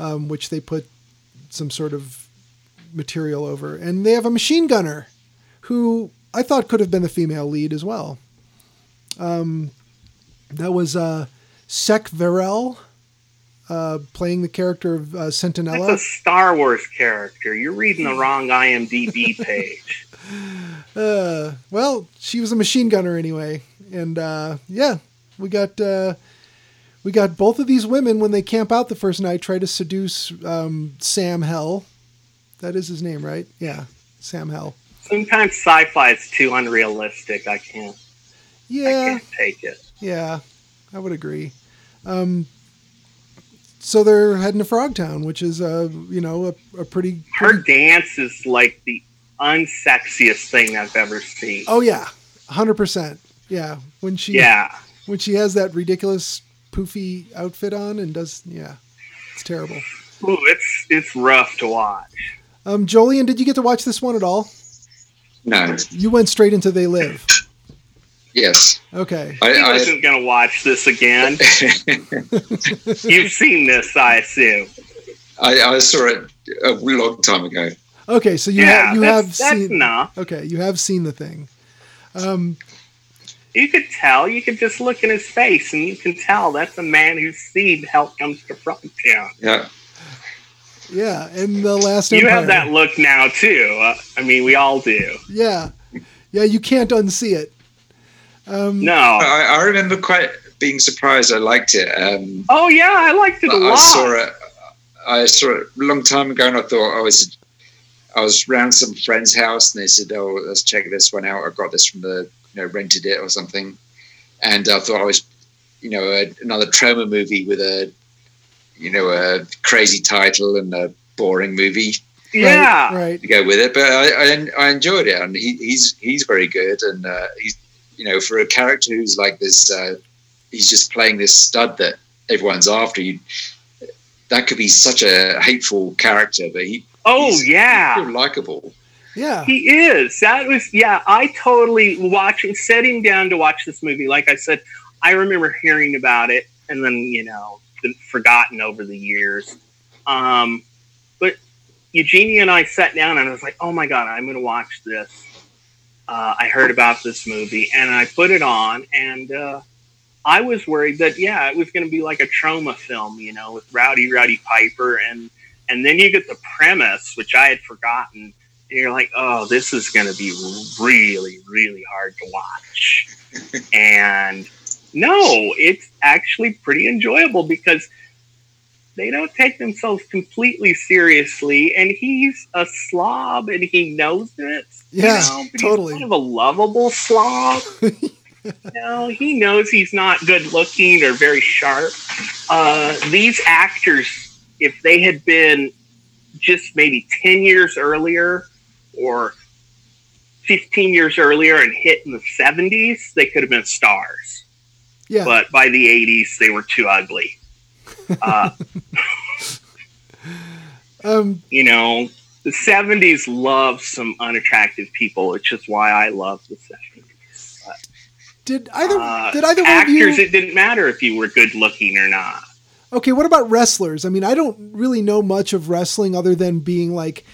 um, which they put some sort of material over. And they have a machine gunner, who I thought could have been the female lead as well. Um, that was uh, Cec Verrell. Uh, playing the character of uh, That's Centinella. a Star Wars character. You're reading the wrong IMDb (laughs) page. Uh, well, she was a machine gunner anyway, and uh, yeah, we got uh, we got both of these women when they camp out the first night try to seduce um, Sam Hell. That is his name, right? Yeah, Sam Hell. Sometimes sci-fi is too unrealistic. I can't. I Yeah, can't take it. yeah, I would agree. Um, so they're heading to Frogtown, which is uh, you know a, a pretty, Her dance is like the unsexiest thing I've ever seen. oh yeah, hundred percent. Yeah, when she Yeah, when she has that ridiculous poofy outfit on and does yeah it's terrible Ooh, it's it's rough to watch. um jolene did you get to watch this one at all No, you went straight into they live yes, okay I I, wasn't gonna watch this again. (laughs) You've seen this, I assume. I, I, I saw it a long time ago. okay so you, yeah, have you that's, have that's seen enough. okay you have seen the thing um You could tell. You could just look in his face, and you can tell that's a man who's seen Hell Comes to Frogtown. Yeah, yeah and the last You empire have that look now too. Uh, I mean, we all do. yeah yeah you can't unsee it um No. I, I remember quite being surprised. I liked it. Um, Oh yeah, I liked it a I lot. I saw it. I saw it a long time ago, and I thought I was. I was round some friend's house, and they said, "Oh, let's check this one out." I got this from the, you know, rented it or something, and I thought I was, you know, a, another trauma movie with a, you know, a crazy title and a boring movie yeah. right to go with it. But I, I, I enjoyed it, and he, he's he's very good, and uh, he's, you know, for a character who's like this, uh, he's just playing this stud that everyone's after. You, that could be such a hateful character, but he Oh He's- yeah. You're likable. Yeah He is. That was yeah. I totally watching sitting down to watch this movie. Like I said, I remember hearing about it and then you know forgotten over the years. Um, but Eugenia and I sat down and I was like, oh my God, I'm going to watch this. Uh, I heard about this movie and I put it on and uh, I was worried that, yeah, it was going to be like a trauma film, you know, with Rowdy Rowdy Piper. And, and then you get the premise, which I had forgotten. And you're like, oh, this is going to be really, really hard to watch. (laughs) and no, it's actually pretty enjoyable because they don't take themselves completely seriously, and he's a slob and he knows it. Yeah, you know, but totally. He's kind of a lovable slob. (laughs) you know, he knows he's not good looking or very sharp. Uh, these actors, if they had been just maybe 10 years earlier or 15 years earlier and hit in the 70s, they could have been stars. Yeah. But by the 80s, they were too ugly. (laughs) Uh, um, you know, the 70s love some unattractive people, which is why I love the 70s. But, did either uh, did either one of actors, you? it didn't matter if you were good looking or not. Okay, what about wrestlers? I mean, I don't really know much of wrestling other than being like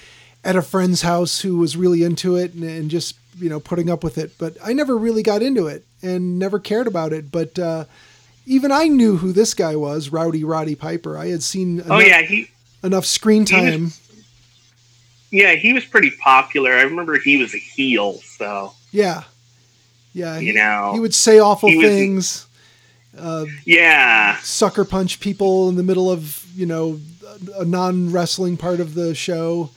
at a friend's house who was really into it and, and just you know putting up with it. But I never really got into it and never cared about it. But uh, even I knew who this guy was, Rowdy Roddy Piper. I had seen Oh enough, yeah, he enough screen He was- time. yeah he was pretty popular. I remember he was a heel, so Yeah, yeah. you he, know, he would say awful he was- things. Uh, yeah, sucker punch people in the middle of you know a non wrestling part of the show.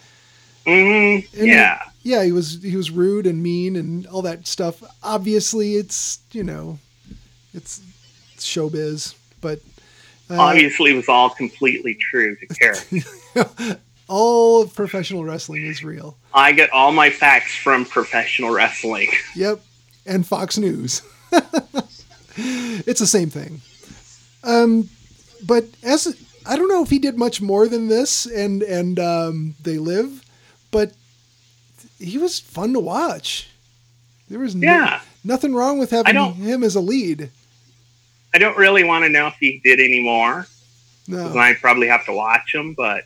Hmm And yeah. yeah, he was he was rude and mean and all that stuff. Obviously, it's you know, it's, it's showbiz, but uh, Obviously, it was all completely true to character. (laughs) all of professional wrestling is real. I get all my facts from professional wrestling. (laughs) Yep, and Fox News. (laughs) it's the same thing. Um, but as I don't know if he did much more than this, and and um, they live, but he was fun to watch. There was no, Yeah. nothing wrong with having him as a lead. I don't really want to know if he did any more. No, I probably have to watch him, but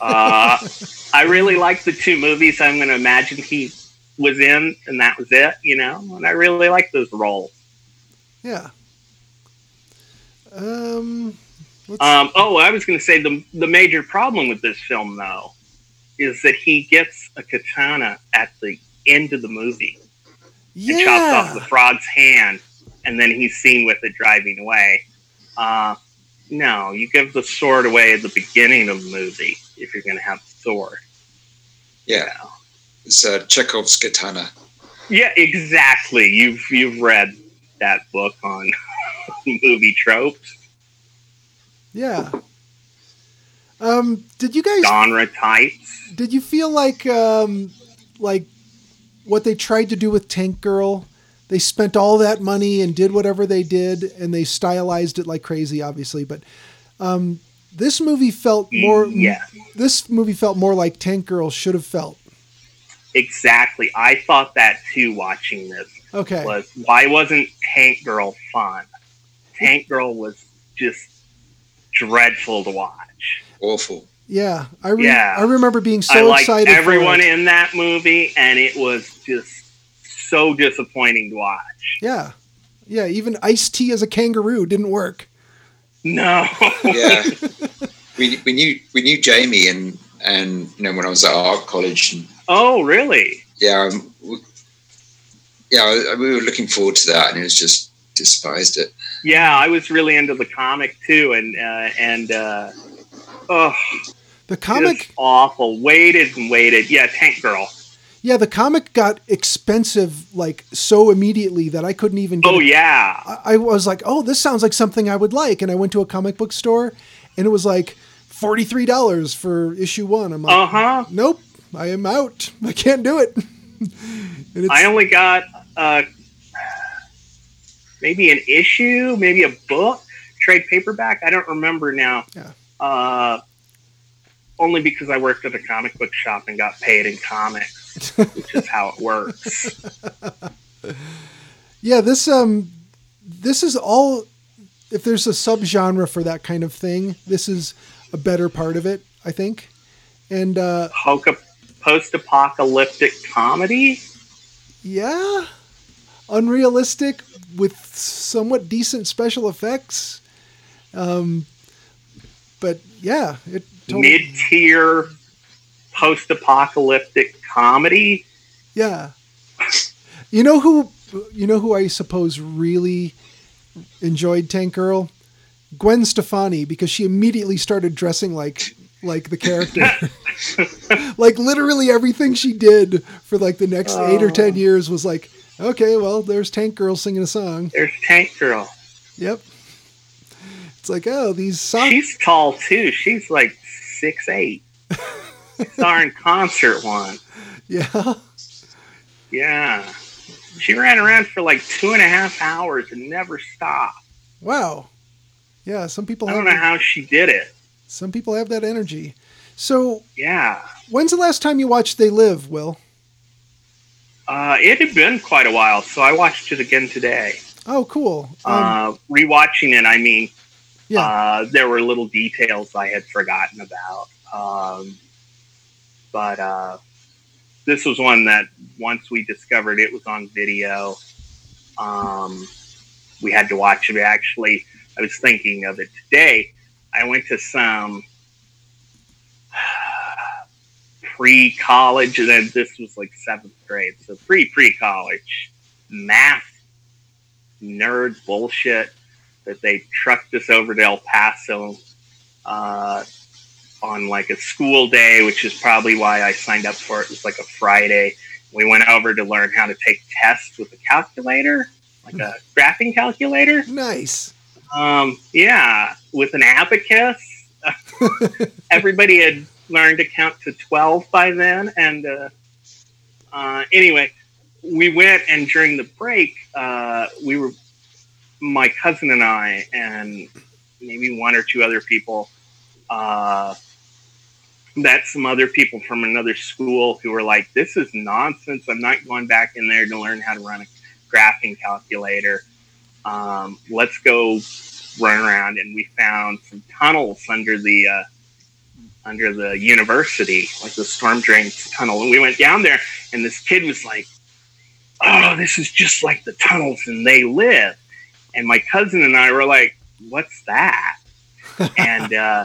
uh, (laughs) I really like the two movies. I'm going to imagine he was in, and that was it. You know, and I really like those roles. yeah. Um, Um, oh, I was going to say the the major problem with this film, though, is that he gets a katana at the end of the movie and chops off the frog's hand, and then he's seen with it driving away. Uh, no, you give the sword away at the beginning of the movie if you're going to have the sword. Yeah, it's uh, Chekhov's katana. Yeah, exactly. You've you've read that book on (laughs) movie tropes, yeah. Um, did you guys genre types. did you feel like um like what they tried to do with Tank Girl? They spent all that money and did whatever they did, and they stylized it like crazy, obviously. But um, this movie felt more. Yeah, This movie felt more like Tank Girl should have felt. exactly. I thought that too. Watching this Okay. was why wasn't Tank Girl fun? Tank Girl was just dreadful to watch. Awful. Yeah, I re- Yeah. I remember being I so liked excited. everyone for it. in that movie, and it was just so disappointing to watch. Yeah, yeah. Even Ice T as a kangaroo didn't work. No. Yeah, (laughs) (laughs) we, we knew we knew Jamie and and you know when I was at art college and oh, really? yeah, um, we, yeah, we were looking forward to that and it was just despised it. Yeah, I was really into the comic too, and uh, and uh, oh, The comic, awful. Waited and waited. Yeah, Tank Girl. yeah, the comic got expensive like so immediately that I couldn't even. Get Oh it. yeah. I I was like, oh, this sounds like something I would like, and I went to a comic book store, and it was like forty three dollars for issue one. I'm like, Uh huh. nope, I am out. I can't do it. (laughs) and it's, I only got uh, maybe an issue, maybe a book, trade paperback. I don't remember now. Yeah. Uh, only because I worked at a comic book shop and got paid in comics, which is how it works. (laughs) yeah, this um, this is all. If there's a subgenre for that kind of thing, this is a better part of it, I think. And uh, Poca- post-apocalyptic comedy. yeah, unrealistic with somewhat decent special effects. Um, but yeah, it totally, mid-tier post-apocalyptic comedy. yeah. You know who? You know who I suppose really enjoyed Tank Girl? Gwen Stefani because she immediately started dressing like like the character. (laughs) like literally everything she did for like the next eight or ten oh. years was like, okay, well, there's Tank Girl singing a song. There's Tank Girl. Yep. It's like, oh, these songs. She's tall too. She's like six eight. (laughs) Saw in concert once. Yeah. Yeah. She ran around for like two and a half hours and never stopped. Wow. Yeah, some people I don't know how she did it. some people have that energy. So, Yeah. when's the last time you watched They Live, Will? Uh, it had been quite a while, so I watched it again today. Oh, cool. Um, Uh, rewatching it, I mean, yeah. uh, there were little details I had forgotten about. Um, but uh, this was one that once we discovered it was on video, um, we had to watch it. Actually, I was thinking of it today. I went to some (sighs) pre college, and then this was like seventh grade, so pre pre college math nerd bullshit that they trucked us over to El Paso uh, on like a school day, which is probably why I signed up for it. It was like a Friday. We went over to learn how to take tests with a calculator, like a graphing calculator. nice. Um, yeah, with an abacus. (laughs) Everybody had learned to count to 12 by then. And uh, uh, anyway, we went, and during the break, uh, we were, my cousin and I, and maybe one or two other people, uh, some other people from another school who were like, this is nonsense. I'm not going back in there to learn how to run a graphing calculator. Um, let's go run around and we found some tunnels under the uh, under the university, like the storm drain tunnel. And we went down there, and this kid was like, "Oh, this is just like the tunnels, and they live." And my cousin and I were like, "What's that?" and (laughs) uh,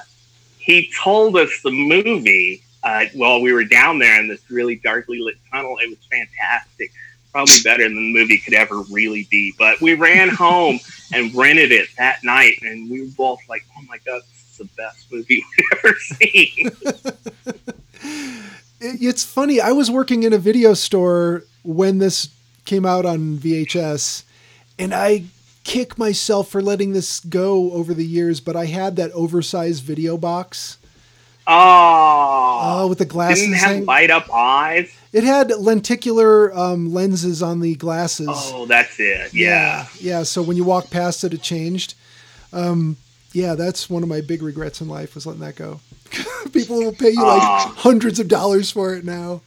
he told us the movie uh, while we were down there in this really darkly lit tunnel. It was fantastic. Probably better than the movie could ever really be. But we ran home (laughs) and rented it that night, and we were both like, "Oh my god, this is the best movie (laughs) we've ever seen." It's funny. I was working in a video store when this came out on VHS, and I kick myself for letting this go over the years. But I had that oversized video box Oh, uh, with the glasses. didn't have hang- light up eyes. it had lenticular um, lenses on the glasses. Oh, that's it. Yeah. yeah. So when you walk past it, it changed. Um, yeah, that's one of my big regrets in life was letting that go. (laughs) People will pay you like Aw. hundreds of dollars for it now.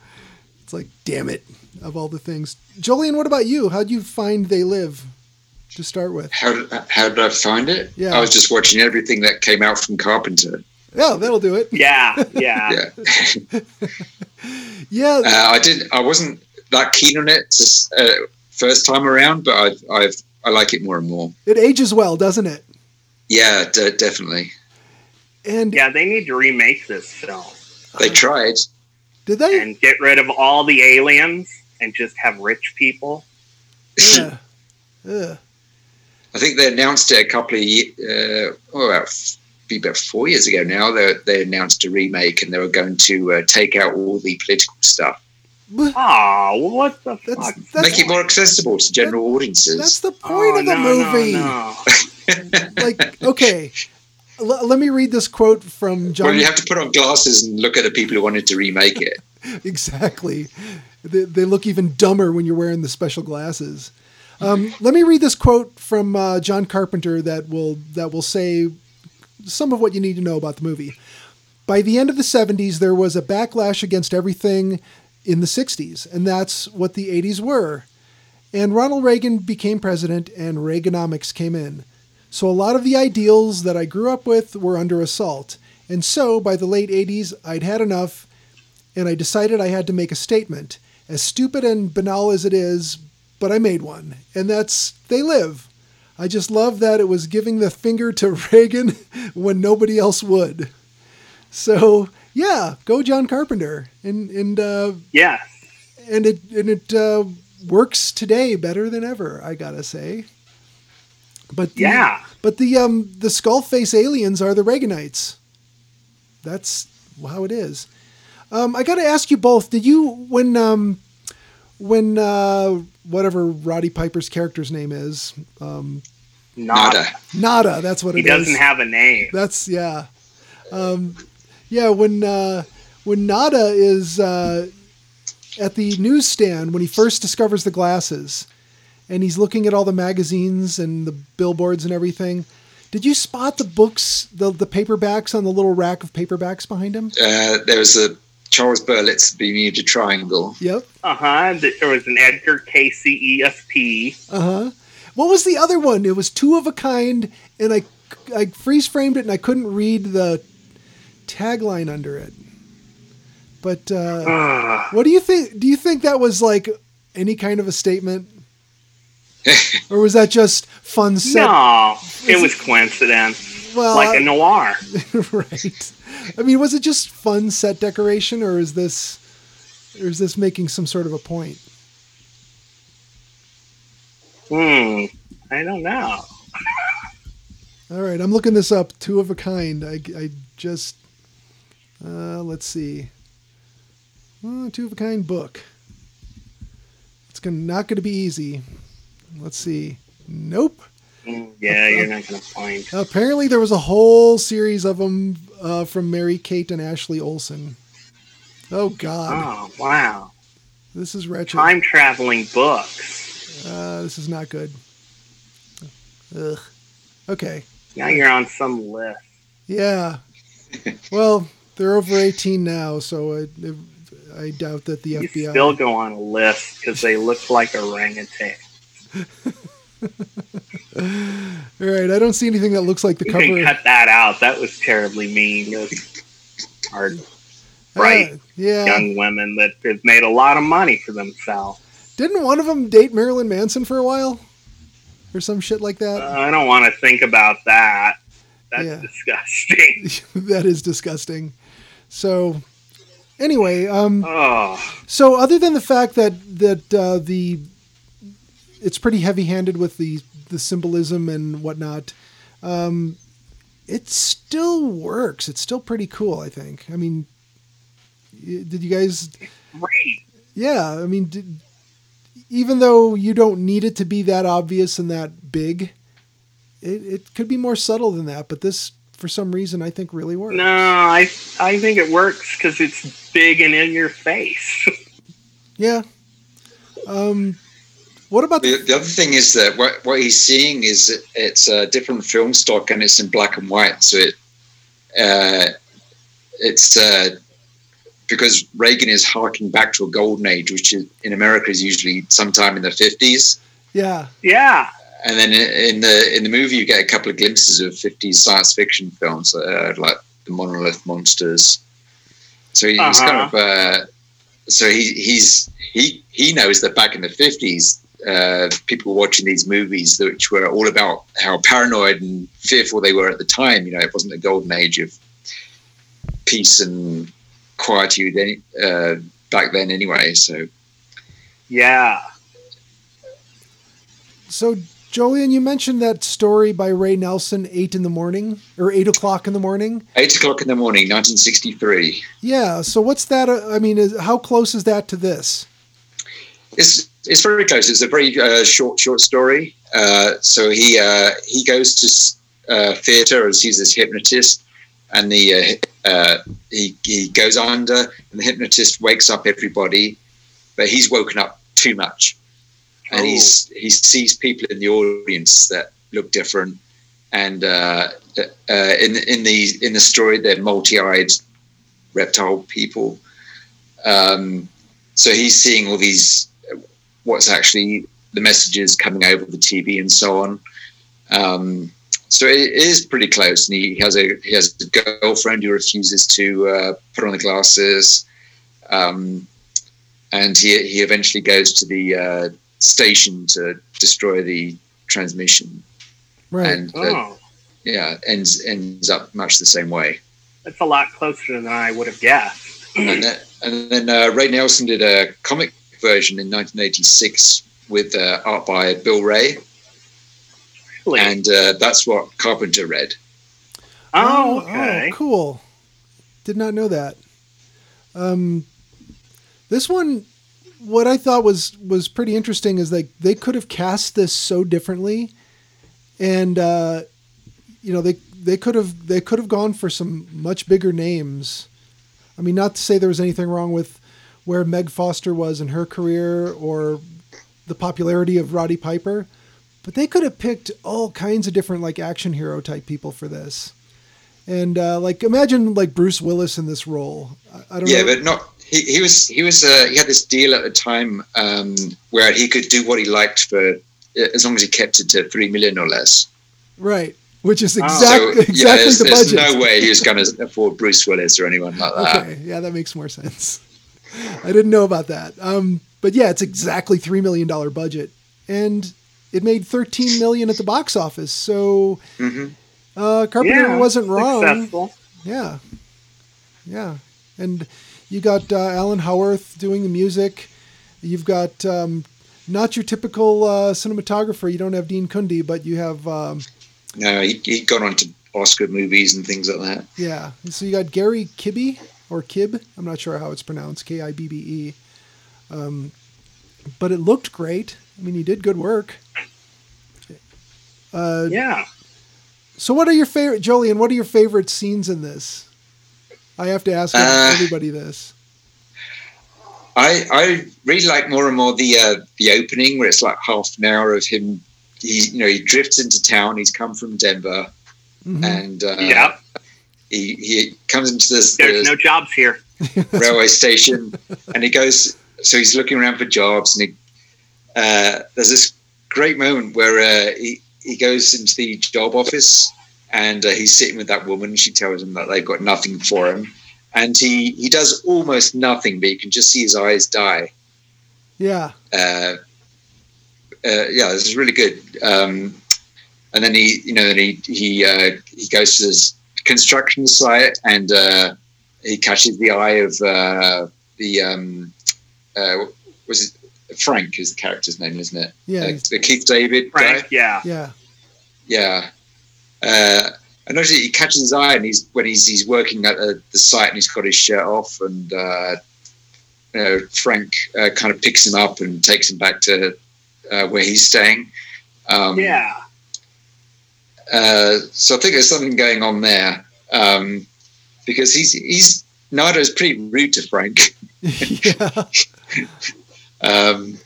It's like, damn it, of all the things. Jolene, what about you? How'd you find They Live to start with? How did, how did I find it? Yeah. I was just watching everything that came out from Carpenter. Yeah, that'll do it. Yeah, yeah. (laughs) Yeah, (laughs) Yeah, uh, I did. I wasn't that keen on it uh, first time around, but I've, I've I like it more and more. it ages well, doesn't it? Yeah, de- definitely. And Yeah, they need to remake this film They tried. did they? and get rid of all the aliens and just have rich people. Yeah. (laughs) Ugh. I think they announced it a couple of years, uh, oh, about f- about four years ago now. They, they announced a remake, and they were going to uh, take out all the political stuff, But Oh, what the That's fuck? that's make it more accessible to general audiences. that's the point Oh, of the no, no, movie. no. (laughs) (laughs) Like, okay, L- let me read this quote from John. well, you have to put on glasses and look at the people who wanted to remake it. (laughs) exactly. They, they look even dumber when you're wearing the special glasses. Um, let me read this quote from uh, John Carpenter that will that will say some of what you need to know about the movie. By the end of the 70s, there was a backlash against everything in the 60s, and that's what the 80s were. And Ronald Reagan became president, and Reaganomics came in. So a lot of the ideals that I grew up with were under assault. And so, by the late 80s, I'd had enough, and I decided I had to make a statement. As stupid and banal as it is, but I made one. And that's They Live. I just love that it was giving the finger to (laughs) Reagan when nobody else would. So, yeah, go John Carpenter. And, and, uh, Yeah. and it and it uh, works today better than ever. I gotta say. But the, Yeah. but the um the skull face aliens are the Reaganites. That's how it is. Um, I gotta ask you both. Did you when um when uh, whatever Roddy Piper's character's name is um, Nada. Nada? That's what He it is. He doesn't have a name. That's yeah, um, yeah. When uh, when Nada is uh, at the newsstand when he first discovers the glasses, and he's looking at all the magazines and the billboards and everything. Did you spot the books, the the paperbacks on the little rack of paperbacks behind him? Uh, there was a Charles Berlitz's Bermuda Triangle. Yep. Uh huh. There was an Edgar Cayce E Uh huh. What was the other one? It was two of a kind, and I I freeze framed it and I couldn't read the tagline under it. But uh, Ugh. what do you think? Do you think that was like any kind of a statement, (laughs) or was that just fun set? no, it was coincidence. Well, like a I- noir. (laughs) right. I mean, was it just fun set decoration, or is this, or is this making some sort of a point? Hmm. I don't know. (laughs) All right, I'm looking this up. Two of a kind. I, I just, uh, let's see. Uh, two of a kind book. It's gonna, not going to be easy. Let's see. Nope. Yeah, you're not gonna find. Apparently, there was a whole series of them uh, from Mary Kate and Ashley Olsen. Oh God, Oh wow. this is wretched. Time traveling books. Uh, this is not good. Ugh. Okay. Now you're on some list. Yeah. (laughs) Well, they're over 18 now, so I, I doubt that the You FBI. still go on a list because they look like orangutan. (laughs) All right, I don't see anything that looks like the You cover. can cut that out. That was terribly mean. Bright Uh, yeah. young women that have made a lot of money for themselves. Didn't one of them date Marilyn Manson for a while, or some shit like Uh, that? I don't want to think about that. That's Yeah. disgusting. (laughs) that is disgusting. So, anyway, um, Oh, so other than the fact that that uh, the it's pretty heavy-handed with the the symbolism and whatnot, um, it still works. It's still pretty cool. I think. I mean, did you guys? great. Yeah, I mean, did, even though you don't need it to be that obvious and that big, it, it could be more subtle than that. But this, for some reason, I think really works. No, I I think it works because it's big and in your face. (laughs) Yeah. Um, what about The, the other thing is that what, what he's seeing is that it's a different film stock and it's in black and white. So it uh, it's uh, because Reagan is harking back to a golden age, which is, in America is usually sometime in the fifties. yeah, yeah. And then in the in the movie, you get a couple of glimpses of fifties science fiction films, uh, like the Monolith Monsters. So he's kind of uh, so he he's he he knows that back in the fifties, uh, people watching these movies which were all about how paranoid and fearful they were at the time. You know, it wasn't a golden age of peace and quietude any, uh, back then, anyway. So Yeah. So, Jolene, you mentioned that story by Ray Nelson, eight in the morning or eight o'clock in the morning. eight o'clock in the morning, nineteen sixty three. Yeah. So, what's that? uh, I mean, is, how close is that to this? It's it's very close. It's a very uh, short short story. Uh, so he uh, he goes to uh, theatre as he's this hypnotist, and the uh, uh, he he goes under, and the hypnotist wakes up everybody, but he's woken up too much, and Oh. he's he sees people in the audience that look different, and uh, uh, in in the in the story they're multi eyed reptile people. Um, so he's seeing all these what's actually the messages coming over the TV and so on. Um, so it is pretty close, and he has a he has a girlfriend who refuses to uh, put on the glasses, um, and he he eventually goes to the uh, station to destroy the transmission, Right. and uh, Oh, yeah, ends ends up much the same way. that's a lot closer than I would have guessed. and then, and then uh, Ray Nelson did a comic version in 1986 with uh, art by Bill Wray, Really? and uh, that's what Carpenter read. oh, okay. oh, cool. Did not know that. Um, this one, what I thought was was pretty interesting is like they could have cast this so differently, and uh, you know they they could have they could have gone for some much bigger names. I mean, not to say there was anything wrong with where Meg Foster was in her career or the popularity of Roddy Piper, but they could have picked all kinds of different like action hero type people for this. And uh, like imagine like Bruce Willis in this role. I, I don't Yeah, know. but not. He, he was he was uh, he had this deal at the time um, where he could do what he liked for as long as he kept it to three million or less. right. Which is exactly Oh. exact, So exactly yeah, there's, the there's no way he was going (laughs) to afford Bruce Willis or anyone like that. Okay, yeah, that makes more sense. I didn't know about that. Um, but yeah, it's exactly three million dollar budget, and it made thirteen million at the box office. So hmm uh, Carpenter Yeah, wasn't wrong. Successful. Yeah, yeah, and you got uh, Alan Howarth doing the music. You've got um, not your typical uh, cinematographer. You don't have Dean Cundey, but you have um, No, he he'd gone on to Oscar movies and things like that. yeah. So you got Gary Kibbe or Kib. I'm not sure how it's pronounced. K I B B E. Um, but it looked great. I mean, he did good work. Uh, Yeah. So, what are your favorite, Jolene? What are your favorite scenes in this? I have to ask Uh, everybody this. I I really like more and more the uh, the opening where it's like half an hour of him. He you know he drifts into town. He's come from Denver Mhm. and uh, yeah. He he comes into this, There's this no jobs here. (laughs) railway station and he goes. So he's looking around for jobs and he, uh, there's this great moment where uh, he he goes into the job office and uh, he's sitting with that woman. She tells him that they've got nothing for him. And he, he does almost nothing, but you can just see his eyes die. Yeah. uh, uh, yeah, this is really good. Um, and then he, you know, then he he uh, he goes to this construction site and uh, he catches the eye of uh, the um, uh, was it Frank is the character's name, isn't it? Yeah. Uh, the Keith David Frank, guy. yeah. Yeah. Yeah. Uh, and actually, he catches his eye, and he's when he's he's working at the, the site, and he's got his shirt off, and uh, you know, Frank uh, kind of picks him up and takes him back to uh, where he's staying. Um, Yeah. Uh, so I think there's something going on there um, because he's he's Nada's pretty rude to Frank, (laughs) yeah. um,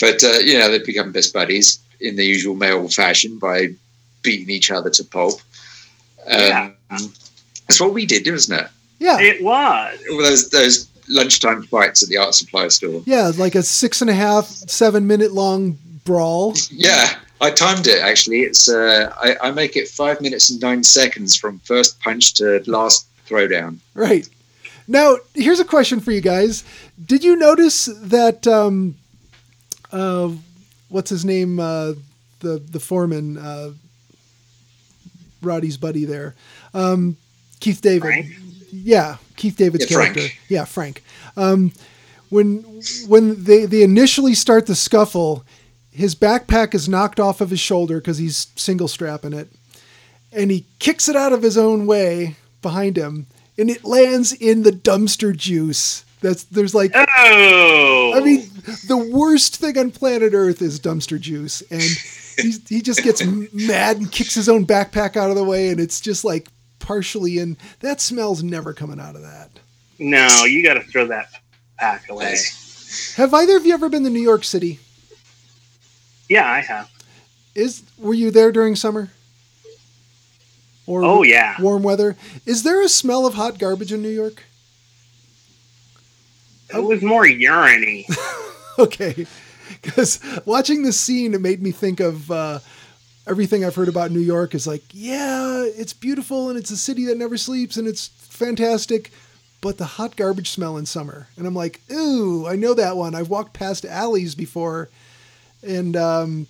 but uh, you know they've become best buddies in the usual male fashion by beating each other to pulp. Um, Yeah. That's what we did, wasn't it? Yeah. It was. All those those lunchtime fights at the art supply store. Yeah. Like a six and a half, seven minute long brawl. Yeah, I timed it actually. It's uh, I, I make it five minutes and nine seconds from first punch to last throwdown. Right. Now, here's a question for you guys. Did you notice that, um, uh, what's his name? Uh, the, the foreman, uh, Roddy's buddy there, um, Keith David. Frank? Yeah, Keith David's Yeah, Frank. character. Yeah, Frank. Um, when when they, they initially start the scuffle, his backpack is knocked off of his shoulder because he's single strapping it, and he kicks it out of his own way behind him, and it lands in the dumpster juice. That's there's like Oh. I mean, the worst thing on planet Earth is dumpster juice, and (laughs) he's, he just gets mad and kicks his own backpack out of the way, and it's just like partially in. That smell's never coming out of that. no, you got to throw that pack away. Have either of you ever been to New York City? Yeah, I have. Is were you there during summer? Or Oh, yeah. warm weather. Is there a smell of hot garbage in New York? It was more uriny. (laughs) Okay, because watching this scene, it made me think of. Uh, everything I've heard about New York is like, yeah, it's beautiful and it's a city that never sleeps and it's fantastic, but the hot garbage smell in summer. And I'm like, ooh, I know that one. I've walked past alleys before, and um,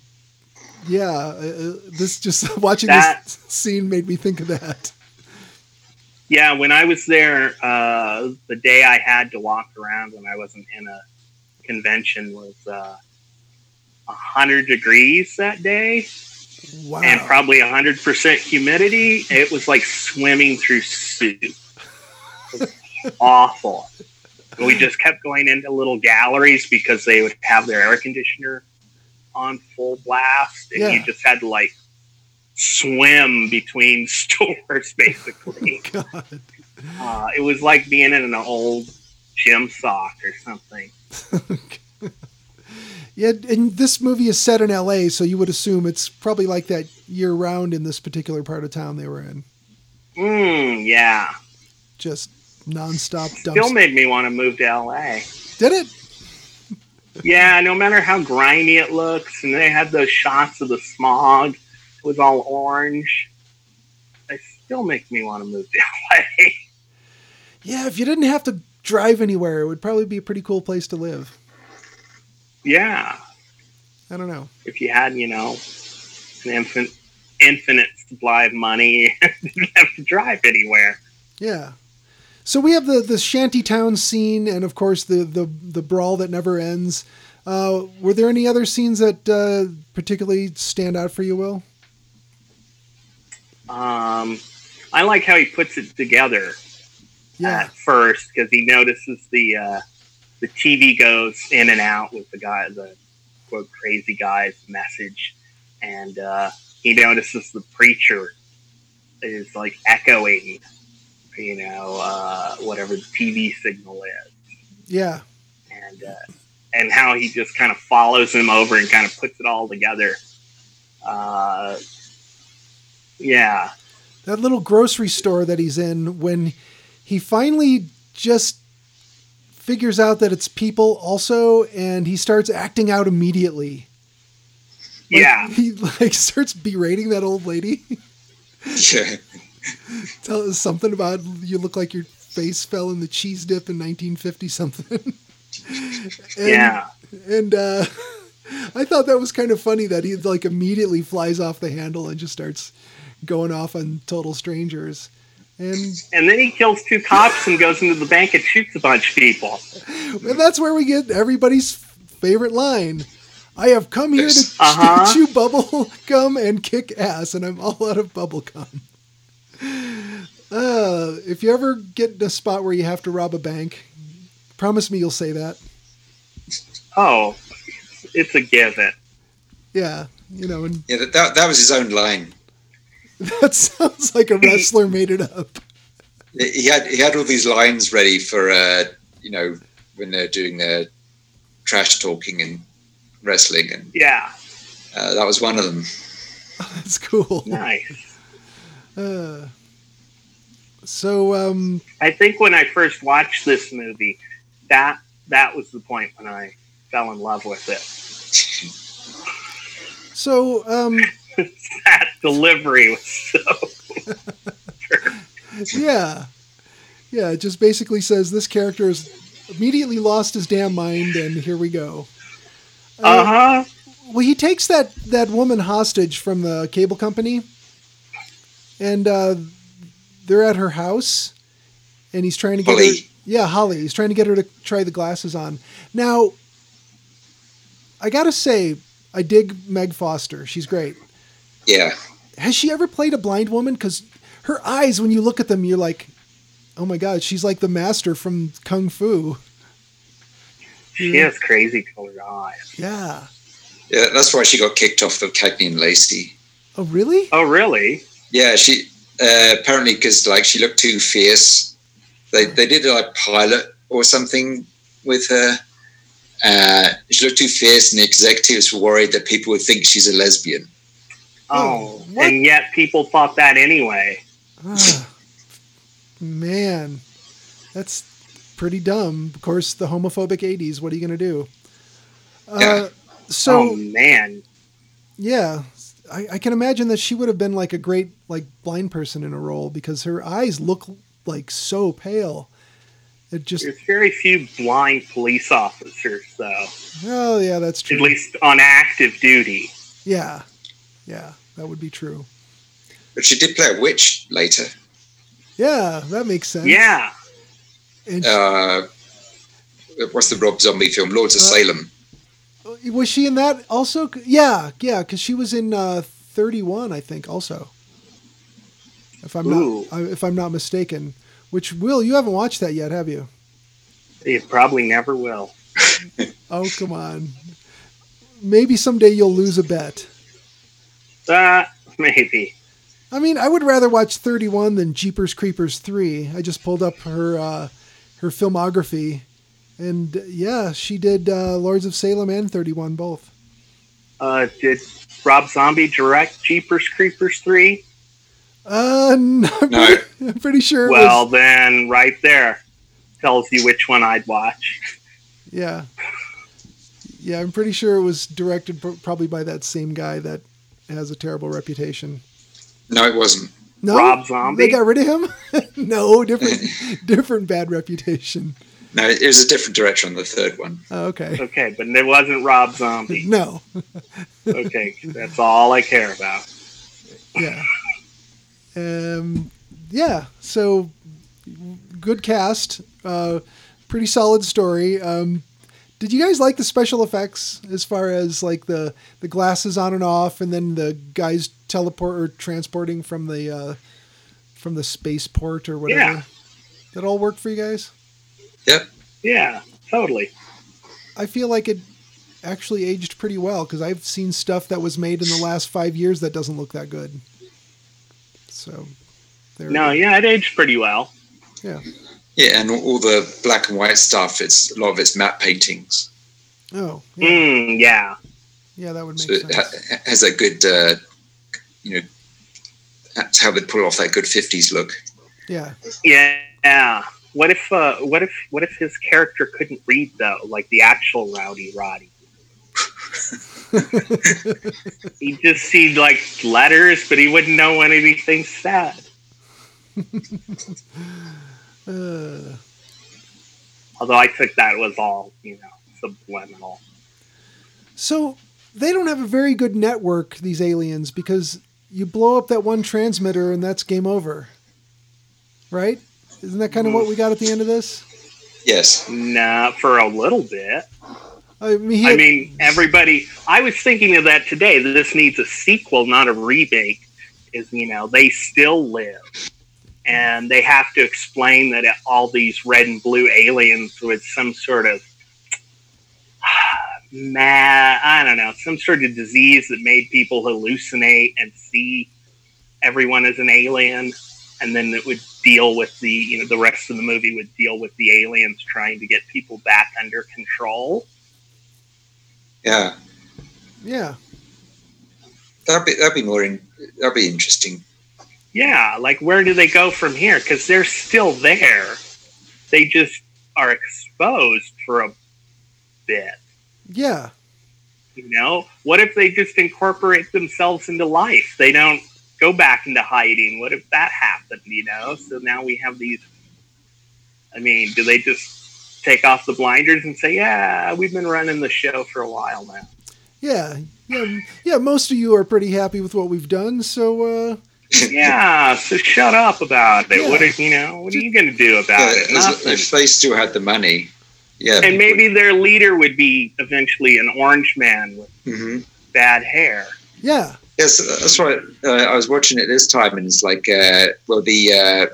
yeah, uh, uh this just (laughs) watching That- this scene made me think of that. Yeah, when I was there, uh, the day I had to walk around when I wasn't in a convention was uh, 100 degrees that day Wow. and probably 100% humidity. It was like swimming through soup. Awful. We just kept going into little galleries because they would have their air conditioner on full blast. And Yeah. you just had to like swim between (laughs) stores basically. (laughs) God. Uh, it was like being in an old gym sock or something. (laughs) Yeah, and this movie is set in L.A., so you would assume it's probably like that year round in this particular part of town they were in. Mm, yeah. Just nonstop Still made me want to move to LA. Did it? Yeah, no matter how grimy it looks, and they had those shots of the smog, it was all orange. They still make me want to move to LA. (laughs) Yeah, if you didn't have to drive anywhere, it would probably be a pretty cool place to live. yeah, I don't know. if you had, you know, an infinite, infinite supply of money, (laughs) you didn't have to drive anywhere. Yeah. So we have the the shanty town scene, and of course the the the brawl that never ends. Uh, were there any other scenes that uh, particularly stand out for you, Will? Um, I like how he puts it together. Yeah. at first because he notices the uh, the TV goes in and out with the guy, the quote crazy guy's message, and uh, he notices the preacher is like echoing, you know, uh, whatever the TV signal is, Yeah. and uh, and how he just kind of follows him over and kind of puts it all together. Uh, yeah, that little grocery store that he's in when he finally just figures out that it's people also and he starts acting out immediately Like, yeah. (laughs) he like starts berating that old lady Yeah. (laughs) (laughs) tell us something about you look like your face fell in the cheese dip in 1950 something (laughs) and, Yeah. and uh (laughs) i thought that was kind of funny that he like immediately flies off the handle and just starts going off on total strangers and And then he kills two cops and goes into the bank and shoots a bunch of people. And that's where we get everybody's favorite line. I have come here to Uh-huh. chew bubble gum and kick ass, and I'm all out of bubble gum. Uh, if you ever get in a spot where you have to rob a bank, promise me you'll say that. Oh, it's a given. Yeah, you know, and Yeah, that, that, that was his own line. (laughs) that sounds like a wrestler made it up. He had he had all these lines ready for uh, you know when they're doing their trash talking and wrestling, and Yeah, uh, that was one of them. (laughs) That's cool. nice. Uh, (sighs) so, um, I think when I first watched this movie, that that was the point when I fell in love with it. so, um, (laughs) that delivery was so. (laughs) yeah, yeah. It just basically says this character has immediately lost his damn mind, and here we go. Uh huh. Well, he takes that that woman hostage from the cable company, and uh, they're at her house, and he's trying to get her. Yeah, Holly. He's trying to get her to try the glasses on. Now, I gotta say, I dig Meg Foster. She's great. Yeah, Has she ever played a blind woman? Because her eyes, when you look at them, you're like, oh my god, she's like the master from Kung Fu. She has crazy colored eyes. Yeah. yeah. That's why she got kicked off of Cagney and Lacey. Oh really? Oh, really? Yeah, she uh, apparently because like she looked too fierce. They they did a like pilot or something with her. Uh, she looked too fierce, and the executives were worried that people would think she's a lesbian. Oh, Oh, what? and yet people thought that anyway. Ah, (sighs) man, that's pretty dumb. Of course, the homophobic '80s. What are you gonna do? Uh, Yeah. so oh man, yeah, I, I can imagine that she would have been like a great like blind person in a role because her eyes look like so pale. It just There's very few blind police officers, though, oh yeah, that's true. at least on active duty. Yeah, yeah, that would be true. But she did play a witch later. Yeah, that makes sense. Yeah. And she- Uh, what's the Rob Zombie film? Lords of Uh, Salem. Was she in that also? Yeah, yeah, because she was in uh, Thirty One, I think, also. If I'm Ooh. not, if I'm not mistaken. Which Will, you haven't watched that yet, have you? It probably never will. (laughs) Oh, come on. Maybe someday you'll lose a bet. Uh, maybe. I mean, I would rather watch 31 than Jeepers Creepers 3. I just pulled up her uh, her filmography, and uh, yeah, she did uh, Lords of Salem and 31 both. Uh, did Rob Zombie direct Jeepers Creepers 3? Uh, (laughs) no, I'm, No. pretty, I'm pretty sure it Well, was. then, right there tells you which one I'd watch. Yeah, yeah, I'm pretty sure it was directed probably by that same guy that has a terrible reputation. No, it wasn't. No, Rob Zombie? They got rid of him. (laughs) no, different, (laughs) different bad reputation. No, it was a different director on the third one. Oh, okay, Okay, but it wasn't Rob Zombie. (laughs) no, Okay, that's all I care about. yeah. Um, yeah. So good cast. Uh, pretty solid story. Um, did you guys like the special effects as far as like the the glasses on and off, and then the guys teleport or transporting from the uh, from the spaceport or whatever? Yeah. That all worked for you guys? Yep. Yeah, totally. I feel like it actually aged pretty well because I've seen stuff that was made in the last five years that doesn't look that good. So, there. No, yeah, it aged pretty well. Yeah. Yeah, and all- all the black and white stuff. It's a lot of it's matte paintings, Oh, yeah. Mm, yeah. Yeah, that would make so it sense. ha- has that good, uh, you know, that's how they pull off that good '50s look. Yeah. Yeah. What if uh what if what if his character couldn't read though, like the actual Rowdy Roddy? (laughs) He'd just see like letters, but he wouldn't know what anything said. Uh, (sighs) Although I took that was all, you know, subliminal. so they don't have a very good network, these aliens, because you blow up that one transmitter and that's game over. Right? Isn't that kind of what we got at the end of this? Yes. Nah, for a little bit. I mean, he I mean, everybody. I was thinking of that today. That this needs a sequel, not a remake. Is you know they still live, and they have to explain that all these red and blue aliens with some sort of (sighs) mad. I don't know, some sort of disease that made people hallucinate and see everyone as an alien, and then it would deal with the you know the rest of the movie would deal with the aliens trying to get people back under control. Yeah. yeah. That'd be that'd be more in, that'd be interesting. Yeah, like where do they go from here? Because they're still there. They just are exposed for a bit. Yeah. You know, what if they just incorporate themselves into life? They don't go back into hiding. What if that happened? You know, so now we have these. I mean, do they just take off the blinders and say, "Yeah, we've been running the show for a while now"? Yeah. Yeah. Yeah. Most of you are pretty happy with what we've done. So, uh, (laughs) yeah, so shut up about it. Yeah. What are you know? What are you going to do about Yeah, it? Nothing. if they still had the money, yeah. and maybe their leader would be eventually an orange man with hmm bad hair. yeah. Yes, that's right. Uh, I was watching it this time, and it's like, uh, well, the uh,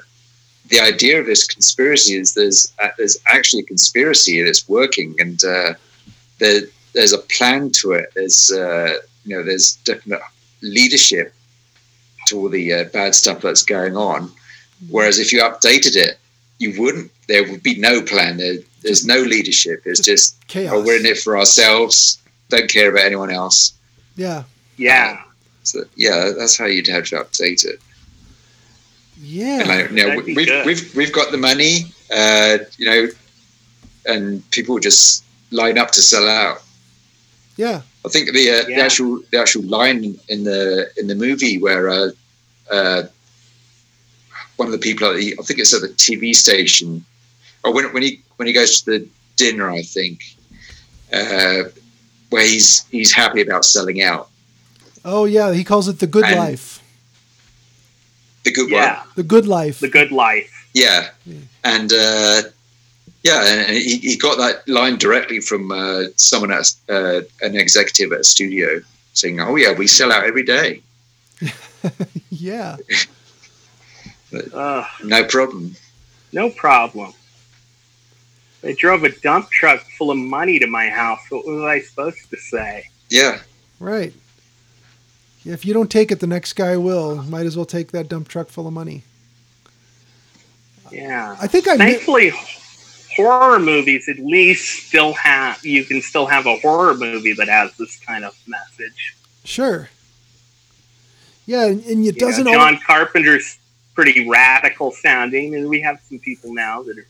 the idea of this conspiracy is there's uh, there's actually a conspiracy that's working, and uh, there, there's a plan to it. There's uh, you know there's definite leadership to all the uh, bad stuff that's going on. Whereas if you updated it, you wouldn't. There would be no plan. There, there's no leadership. It's just Chaos. oh, we're in it for ourselves. Don't care about anyone else. Yeah. Yeah, So yeah, that's how you'd have to update it. Yeah. And I, you know, That'd be we've we've we've got the money, uh, you know, and people just line up to sell out. Yeah. I think the uh, the actual the actual line in the in the movie where uh, uh, one of the people at the I think it's at the TV station, or when when he when he goes to the dinner, I think, uh, where he's he's happy about selling out. Oh yeah, he calls it the good And- life. The good Yeah, one, The good life. the good life. yeah, Yeah. and uh, yeah, and he, he got that line directly from uh, someone at uh, an executive at a studio saying, "Oh yeah, we sell out every day, (laughs) yeah. Ugh, no problem." no problem. They drove a dump truck full of money to my house. What was I supposed to say? Yeah, Right. If you don't take it, the next guy will. Might as well take that dump truck full of money. Yeah. I think I. mi- Thankfully, horror movies at least still have you can still have a horror movie that has this kind of message. Sure. Yeah, and, and it doesn't. John Carpenter's pretty radical sounding, and we have some people now that are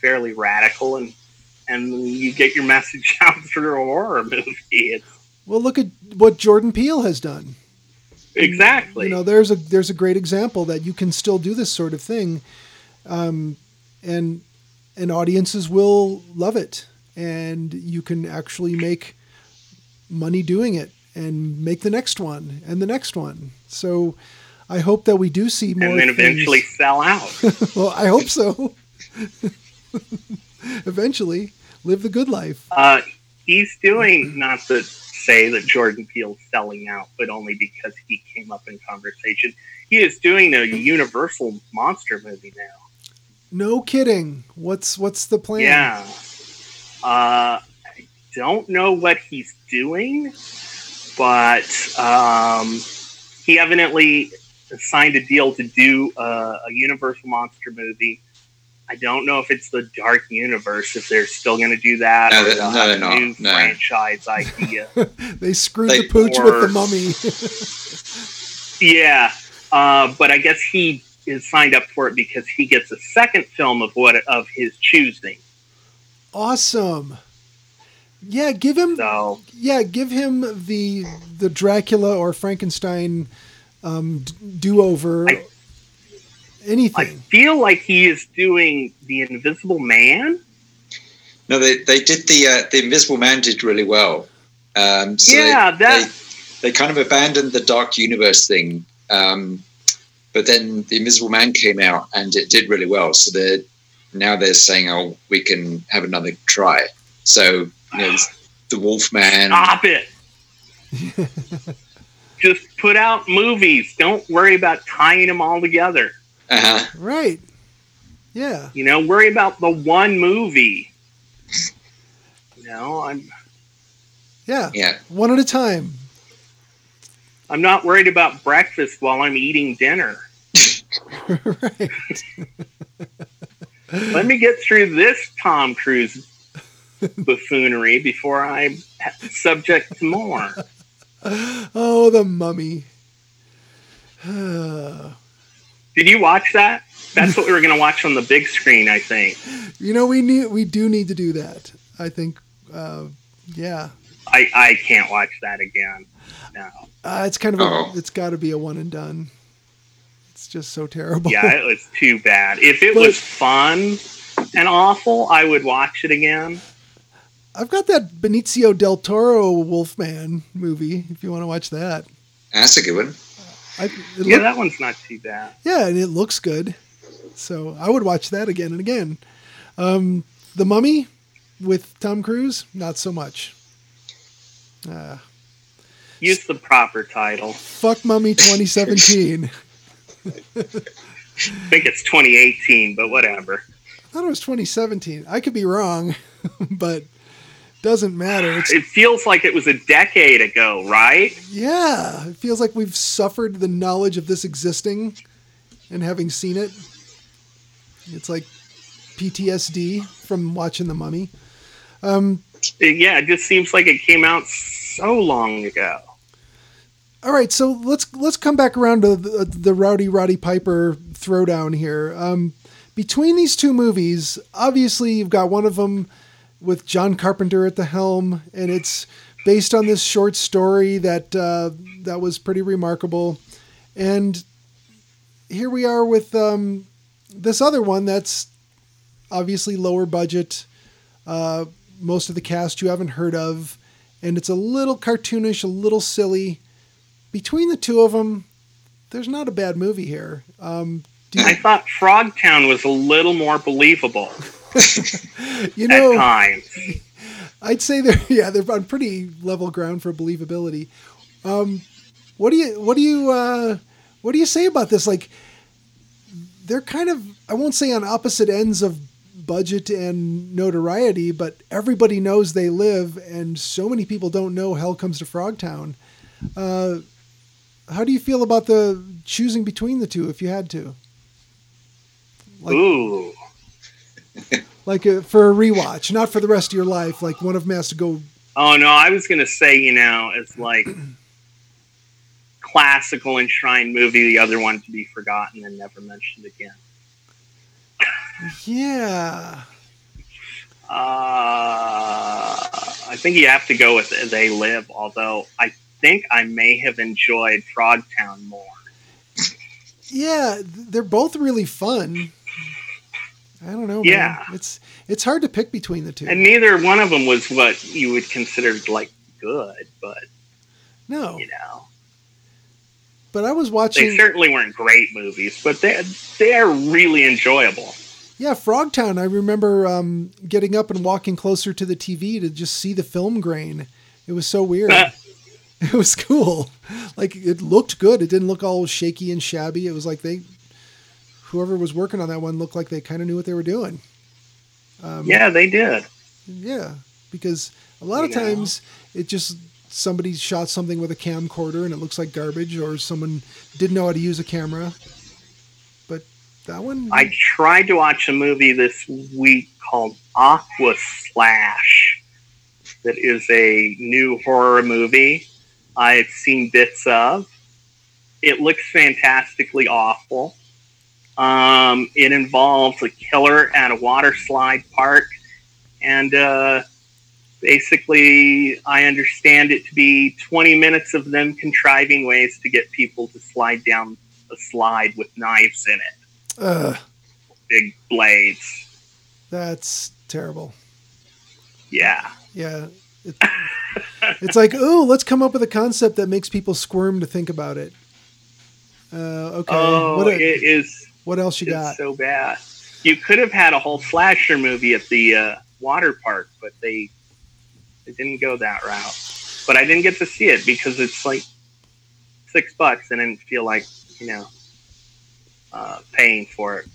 fairly radical, and and you get your message (laughs) out through a horror movie. It's, well, look at what Jordan Peele has done. exactly. You know, there's a there's a great example that you can still do this sort of thing, um, and and audiences will love it, and you can actually make money doing it, and make the next one and the next one. So, I hope that we do see more. and then things- eventually sell out. (laughs) well, I hope so. (laughs) eventually, live the good life. Uh, he's doing not to say that Jordan Peele's selling out, but only because he came up in conversation. He is doing a Universal monster movie now. No kidding. What's what's the plan? Yeah. Uh, I don't know what he's doing, but um, he evidently signed a deal to do uh, a Universal monster movie. I don't know if it's the Dark Universe, if they're still going to do that. No, or they're- no, have they're a not. New No. franchise idea. (laughs) They screwed They- the pooch with the mummy. (laughs) Yeah, uh, but I guess he is signed up for it because he gets a second film of what of his choosing. awesome. Yeah, give him So yeah, give him the the Dracula or Frankenstein um, do over. I- I feel like he is doing the Invisible Man. No, they, they did the uh, the Invisible Man did really well. Um, so they- yeah, that they, they kind of abandoned the Dark Universe thing, um, but then the Invisible Man came out and it did really well. So they're now they're saying, "Oh, we can have another try." So you know, the Wolfman. stop it. (laughs) Just put out movies. Don't worry about tying them all together. Uh-huh. Right. Yeah. You know, worry about the one movie. You know, I'm Yeah. Yeah, One at a time. I'm not worried about breakfast while I'm eating dinner. (laughs) right. Let me get through this Tom Cruise buffoonery before I'm subject to more. (laughs) Oh, the mummy. (sighs) you Did you watch that? That's what we were going to watch on the big screen, I think. You know, we need we do need to do that. I think. Uh, yeah. I, I can't watch that again. No. Uh, it's kind of a, it's got to be a one and done. It's just so terrible. Yeah, it was too bad. If it But- was fun and awful, I would watch it again. I've got that Benicio del Toro Wolfman movie. If you want to watch that, that's a good one. I, Yeah, look- that one's not too bad. yeah, and it looks good. So I would watch that again and again. Um, the Mummy with Tom Cruise, not so much. Uh, Use the proper title. fuck Mummy 2017. (laughs) (laughs) I think it's 2018, but whatever. I thought it was 2017. I could be wrong, (laughs) but doesn't matter. It's It feels like it was a decade ago, right? yeah. It feels like we've suffered the knowledge of this existing and having seen it. It's like PTSD from watching The Mummy. Um, yeah, it just seems like it came out so long ago. all right, so let's let's come back around to the, the Rowdy Roddy Piper throwdown here. Um, between these two movies, obviously you've got one of them with John Carpenter at the helm, and it's based on this short story that uh, that was pretty remarkable, and here we are with um, this other one that's obviously lower budget. Uh, most of the cast you haven't heard of, and it's a little cartoonish, a little silly. Between the two of them, there's not a bad movie here. Um, you, I thought Frogtown was a little more believable (laughs) (laughs) you know. I'd say they're (laughs) yeah they're on pretty level ground for believability. Um, what do you what do you uh, what do you say about this? Like they're kind of I won't say on opposite ends of budget and notoriety, but everybody knows they live, and so many people don't know Hell Comes to Frogtown. Uh, how do you feel about the choosing between the two if you had to? Like- Ooh. Like uh, for a rewatch, not for the rest of your life. Like one of them has to go Oh no, I was gonna say, you know, it's like classical enshrined movie, the other one to be forgotten and never mentioned again. Yeah. Uh, I think you have to go with They Live, although I think I may have enjoyed Frogtown more. Yeah, they're both really fun. I don't know. Yeah. man. it's it's hard to pick between the two. And neither one of them was what you would consider like good, but no, you know, but I was watching. they certainly weren't great movies, but they they're really enjoyable. Yeah, Frogtown. I remember um, getting up and walking closer to the TV to just see the film grain. It was so weird. (laughs) it was cool. Like it looked good. It didn't look all shaky and shabby. It was like they, whoever was working on that one, looked like they kind of knew what they were doing. Um, yeah, they did. Yeah, because a lot of times it just somebody shot something with a camcorder and it looks like garbage, or someone didn't know how to use a camera. But that one, I tried to watch a movie this week called Aqua Slash. That is a new horror movie. I had seen bits of. It looks fantastically awful. Um, it involves a killer at a water slide park, and uh, basically, I understand it to be 20 minutes of them contriving ways to get people to slide down a slide with knives in it Ugh, big blades. that's terrible. Yeah. Yeah, it, it's like oh, let's come up with a concept that makes people squirm to think about it. Uh, okay, oh, what, it is what else you it's got? so bad. You could have had a whole slasher movie at the uh, water park, but they they didn't go that route. But I didn't get to see it because it's like six bucks, and I didn't feel like you know uh, paying for it.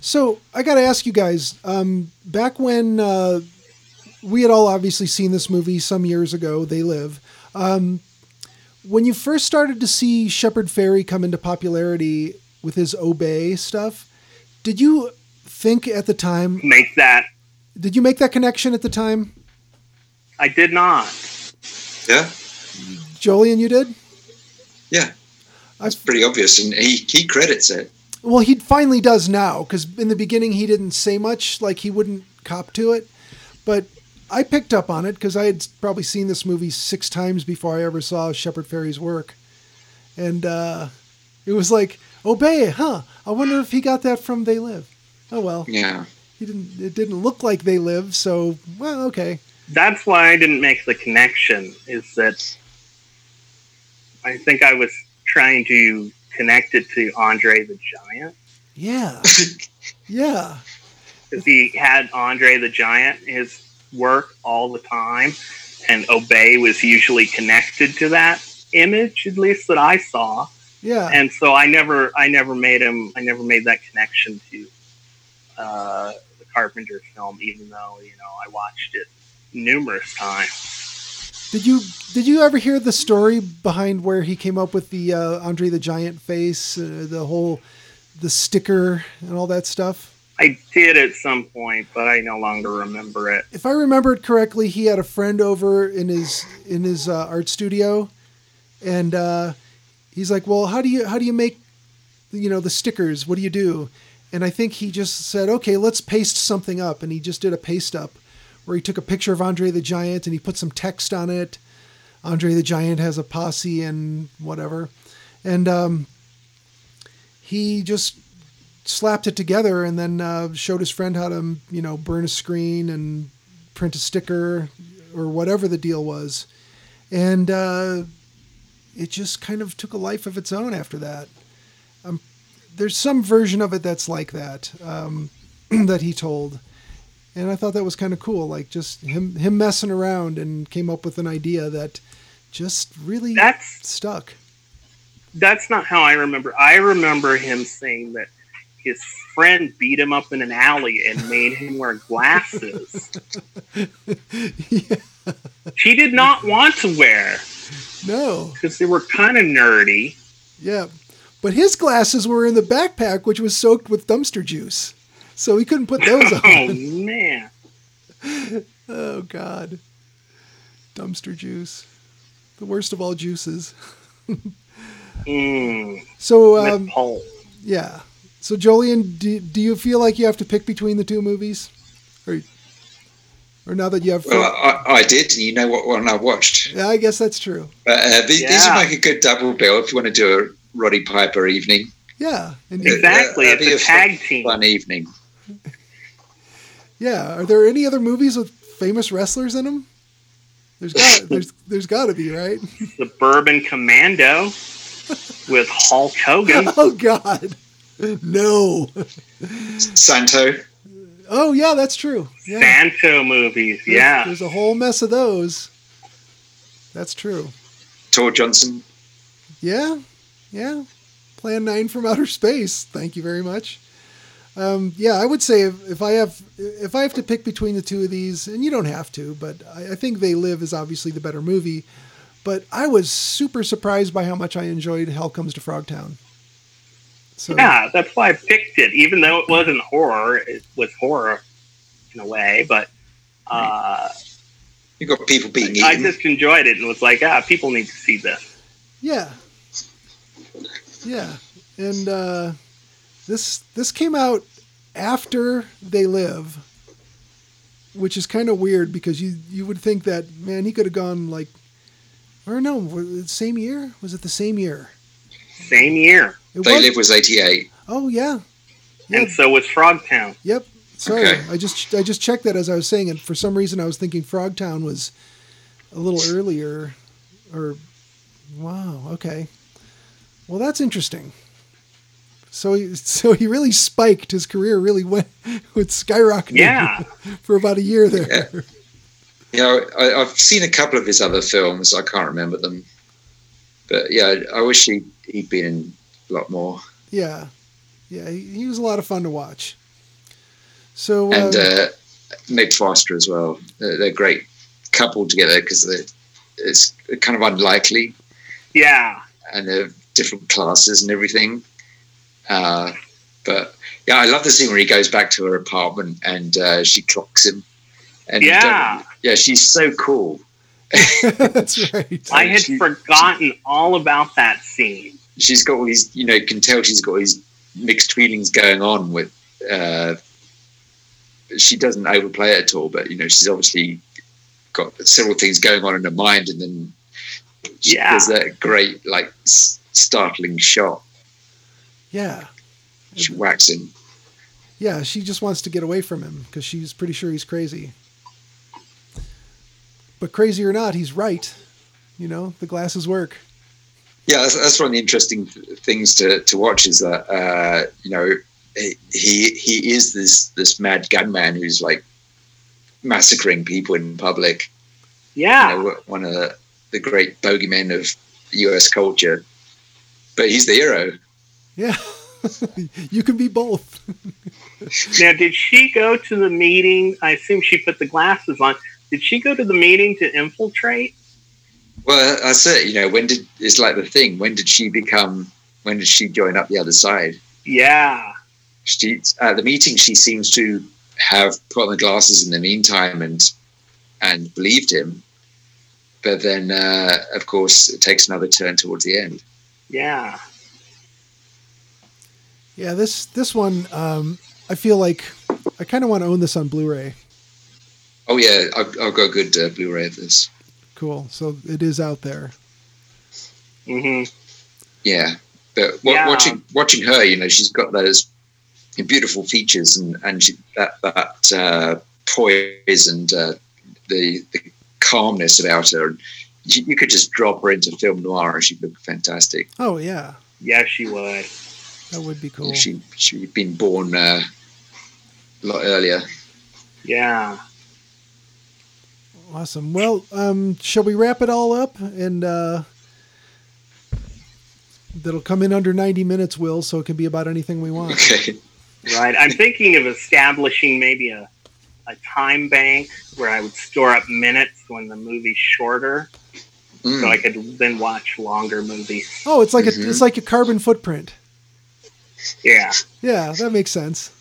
So I got to ask you guys. Um, back when uh, we had all obviously seen this movie some years ago, They Live. Um, when you first started to see Shepard Fairey come into popularity with his Obey stuff, did you think at the time? Make that. Did you make that connection at the time, I did not. Yeah, Jolene? You did. yeah, That's pretty obvious, and he he credits it. well, he finally does now because in the beginning he didn't say much, like he wouldn't cop to it. But I picked up on it because I had probably seen this movie six times before I ever saw Shepard Fairey's work, and uh, it was like, "Obey, huh? I wonder if he got that from They Live." Oh well, Yeah, he didn't. It didn't look like They Live, so well, okay. that's why I didn't make the connection. Is that I think I was trying to connect it to Andre the Giant Yeah, (laughs) yeah, because he had Andre the Giant his work all the time, and Obey was usually connected to that image, at least that I saw. Yeah. And so I never, I never made him, I never made that connection to uh, the Carpenter film, even though you know I watched it numerous times. Did you did you ever hear the story behind where he came up with the uh, Andre the Giant face, uh, the whole the sticker and all that stuff? I did at some point, but I no longer remember it. If I remember it correctly, he had a friend over in his in his uh, art studio, and uh, he's like, "Well, how do you how do you make you know the stickers? What do you do?" And I think he just said, "Okay, let's paste something up," and he just did a paste up where he took a picture of Andre the Giant and he put some text on it. Andre the Giant has a posse and whatever, and um, he just slapped it together and then uh, showed his friend how to you know burn a screen and print a sticker or whatever the deal was, and uh, it just kind of took a life of its own after that. Um, there's some version of it that's like that um, (clears throat) that he told, and I thought that was kind of cool. Like just him him messing around and came up with an idea that just really That's stuck. that's not how I remember. I remember him saying that his friend beat him up in an alley and made him wear glasses. (laughs) yeah, He did not want to wear no, because they were kind of nerdy. yeah, but his glasses were in the backpack, which was soaked with dumpster juice, so he couldn't put those (laughs) on. Oh man. (laughs) oh God, dumpster juice, the worst of all juices. (laughs) Mm, So um, Yeah. So Jolene, do, do you feel like you have to pick between the two movies, or or now that you have? Well, I, I did, and you know what one I watched. yeah, I guess that's true. But uh, these, these Yeah. would make a good double bill if you want to do a Roddy Piper evening. Yeah, and Yeah. Exactly. that'd be it's a a fun- tag team. Fun evening. yeah. Are there any other movies with famous wrestlers in them? There's got (laughs) there's there's got to be right. Suburban Commando with Hulk Hogan. (laughs) Oh God, no. Santo. Oh yeah, that's true. Yeah, Santo movies. There's- Yeah. There's a whole mess of those. That's true. Tor Johnson. Yeah, yeah. Plan nine from outer space. Thank you very much. Um, yeah, I would say if, if I have if I have to pick between the two of these, and you don't have to, but I, I think They Live is obviously the better movie. But I was super surprised by how much I enjoyed Hell Comes to Frogtown. So Yeah, that's why I picked it. Even though it wasn't horror, it was horror in a way. But uh, You've got people being eaten. I just enjoyed it and was like, ah, people need to see this. yeah, yeah, and uh, this this came out after They Live, which is kind of weird because you you would think that man he could have gone like, or no, was it same year? Was it the same year? Same year. It they was- Live was 88. Oh yeah, yeah. And so was Frogtown. Yep. Sorry, Okay. I just I just checked that as I was saying it. For some reason, I was thinking Frogtown was a little earlier, or wow, okay. Well, that's interesting. So, he, (laughs) so he really spiked. His career really went (laughs) with skyrocketing. Yeah. (laughs) for about a year there. You know, I, I've seen a couple of his other films. I can't remember them. But yeah, I wish he, he'd been in a lot more. Yeah, yeah. He, he was a lot of fun to watch. So, And um, uh, Meg Foster as well. They're, they're a great couple together because it's kind of unlikely Yeah. and they're different classes and everything. Uh, but yeah, I love the scene where he goes back to her apartment and uh, she clocks him. And Yeah. uh, yeah, she's so cool. (laughs) that's right. I had forgotten all about that scene. She's got all these, you know, can tell she's got all these mixed feelings going on with. Uh, she doesn't overplay it at all, but you know, she's obviously got several things going on in her mind, and then she Yeah. does that great, like, s- startling shot. Yeah, She whacks him. yeah. She just wants to get away from him because she's pretty sure he's crazy. But crazy or not, he's right. You know, the glasses work. Yeah, that's, that's one of the interesting things to, to watch is that uh, you know he he is this this mad gunman who's like massacring people in public. Yeah. You know, one of the, the great bogeymen of U.S. culture. But he's the hero. Yeah, (laughs) you can be both. (laughs) Now, did she go to the meeting? I assume she put the glasses on. Did she go to the meeting to infiltrate? Well, that's it. You know, when did it's like the thing? When did she become? When did she join up the other side? Yeah. She at the meeting, she seems to have put on the glasses in the meantime and and believed him. But then, uh, of course, it takes another turn towards the end. Yeah. Yeah, this this one, um, I feel like I kind of want to own this on Blu-ray Oh yeah, I've, I've got a good uh, Blu-ray of this. Cool. So it is out there. hmm Yeah, but wa- Yeah. watching watching her, you know, she's got those beautiful features and and she, that that uh, poise and uh, the the calmness about her. You, you could just drop her into film noir and she'd look fantastic. Oh yeah, Yeah, she would. that would be cool. She she'd been born uh, a lot earlier. Yeah. Awesome. Well, um, shall we wrap it all up? And uh, that'll come in under 90 minutes, Will, so it can be about anything we want. Okay. Right. I'm thinking of establishing maybe a, a time bank where I would store up minutes when the movie's shorter, Mm. so I could then watch longer movies. Oh, it's like Mhm. a it's like a carbon footprint. Yeah. Yeah, that makes sense.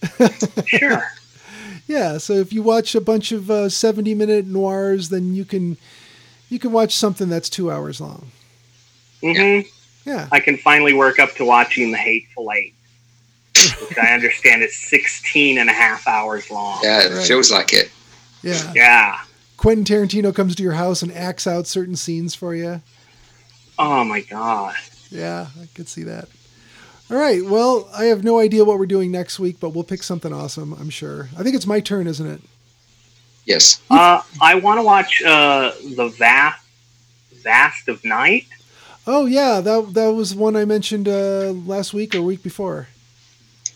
(laughs) Sure. Yeah, so if you watch a bunch of uh, 70 minute noirs, then you can you can watch something that's two hours long. hmm Yeah. I can finally work up to watching The Hateful Eight, which I understand is 16 and a half hours long. Yeah, it Right. feels like it. Yeah. Yeah. Quentin Tarantino comes to your house and acts out certain scenes for you. Oh my god. Yeah, I could see that. All right. Well, I have no idea what we're doing next week, but we'll pick something awesome, I'm sure. I think it's my turn, isn't it? Yes. Uh, I want to watch uh, the vast, vast of night. Oh, yeah, that that was one I mentioned uh, last week or week before.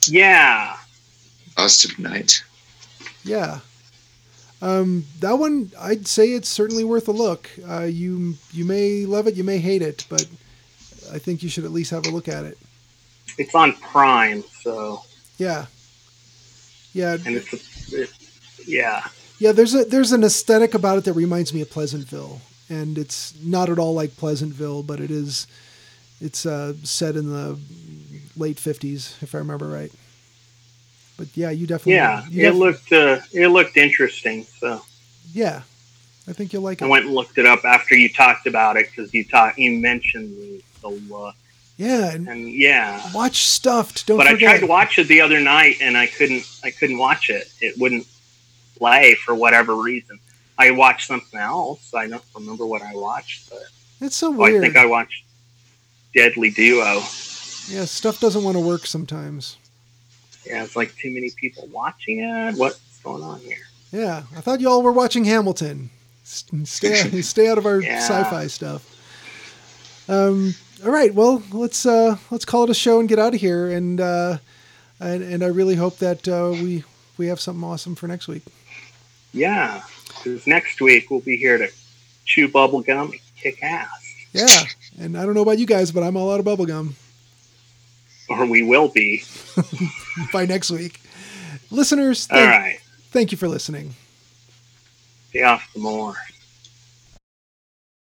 Yeah, Last of night. Yeah. Um, that one, I'd say it's certainly worth a look. Uh, you you may love it, you may hate it, but I think you should at least have a look at it. It's on Prime, so Yeah. Yeah, and it's a, it, yeah, yeah. There's a there's an aesthetic about it that reminds me of Pleasantville, and it's not at all like Pleasantville, but it is. It's uh, set in the late '50s, if I remember right. But yeah, you definitely. yeah. you It def- looked uh, it looked interesting, so Yeah, I think you'll like it. I went and looked it up after you talked about it because you talked you mentioned the, the look Yeah, and and yeah. watch Stuffed. Don't But I tried to watch it the other night and I couldn't I couldn't watch it. It wouldn't play for whatever reason. I watched something else. I don't remember what I watched, but It's so oh, I think I watched Deadly Duo. Yeah, stuff doesn't want to work sometimes. Yeah, it's like too many people watching it. What's going on here? Yeah, I thought y'all were watching Hamilton. Stay (laughs) stay out of our Yeah. sci-fi stuff. Um, all right, well let's uh, let's call it a show and get out of here. And uh, and and I really hope that uh, we we have something awesome for next week. Yeah, because next week we'll be here to chew bubble gum and kick ass, Yeah, and I don't know about you guys, but I'm all out of bubblegum or we will be. (laughs) by next week. Listeners, All thank, right, thank you for listening. stay off the more.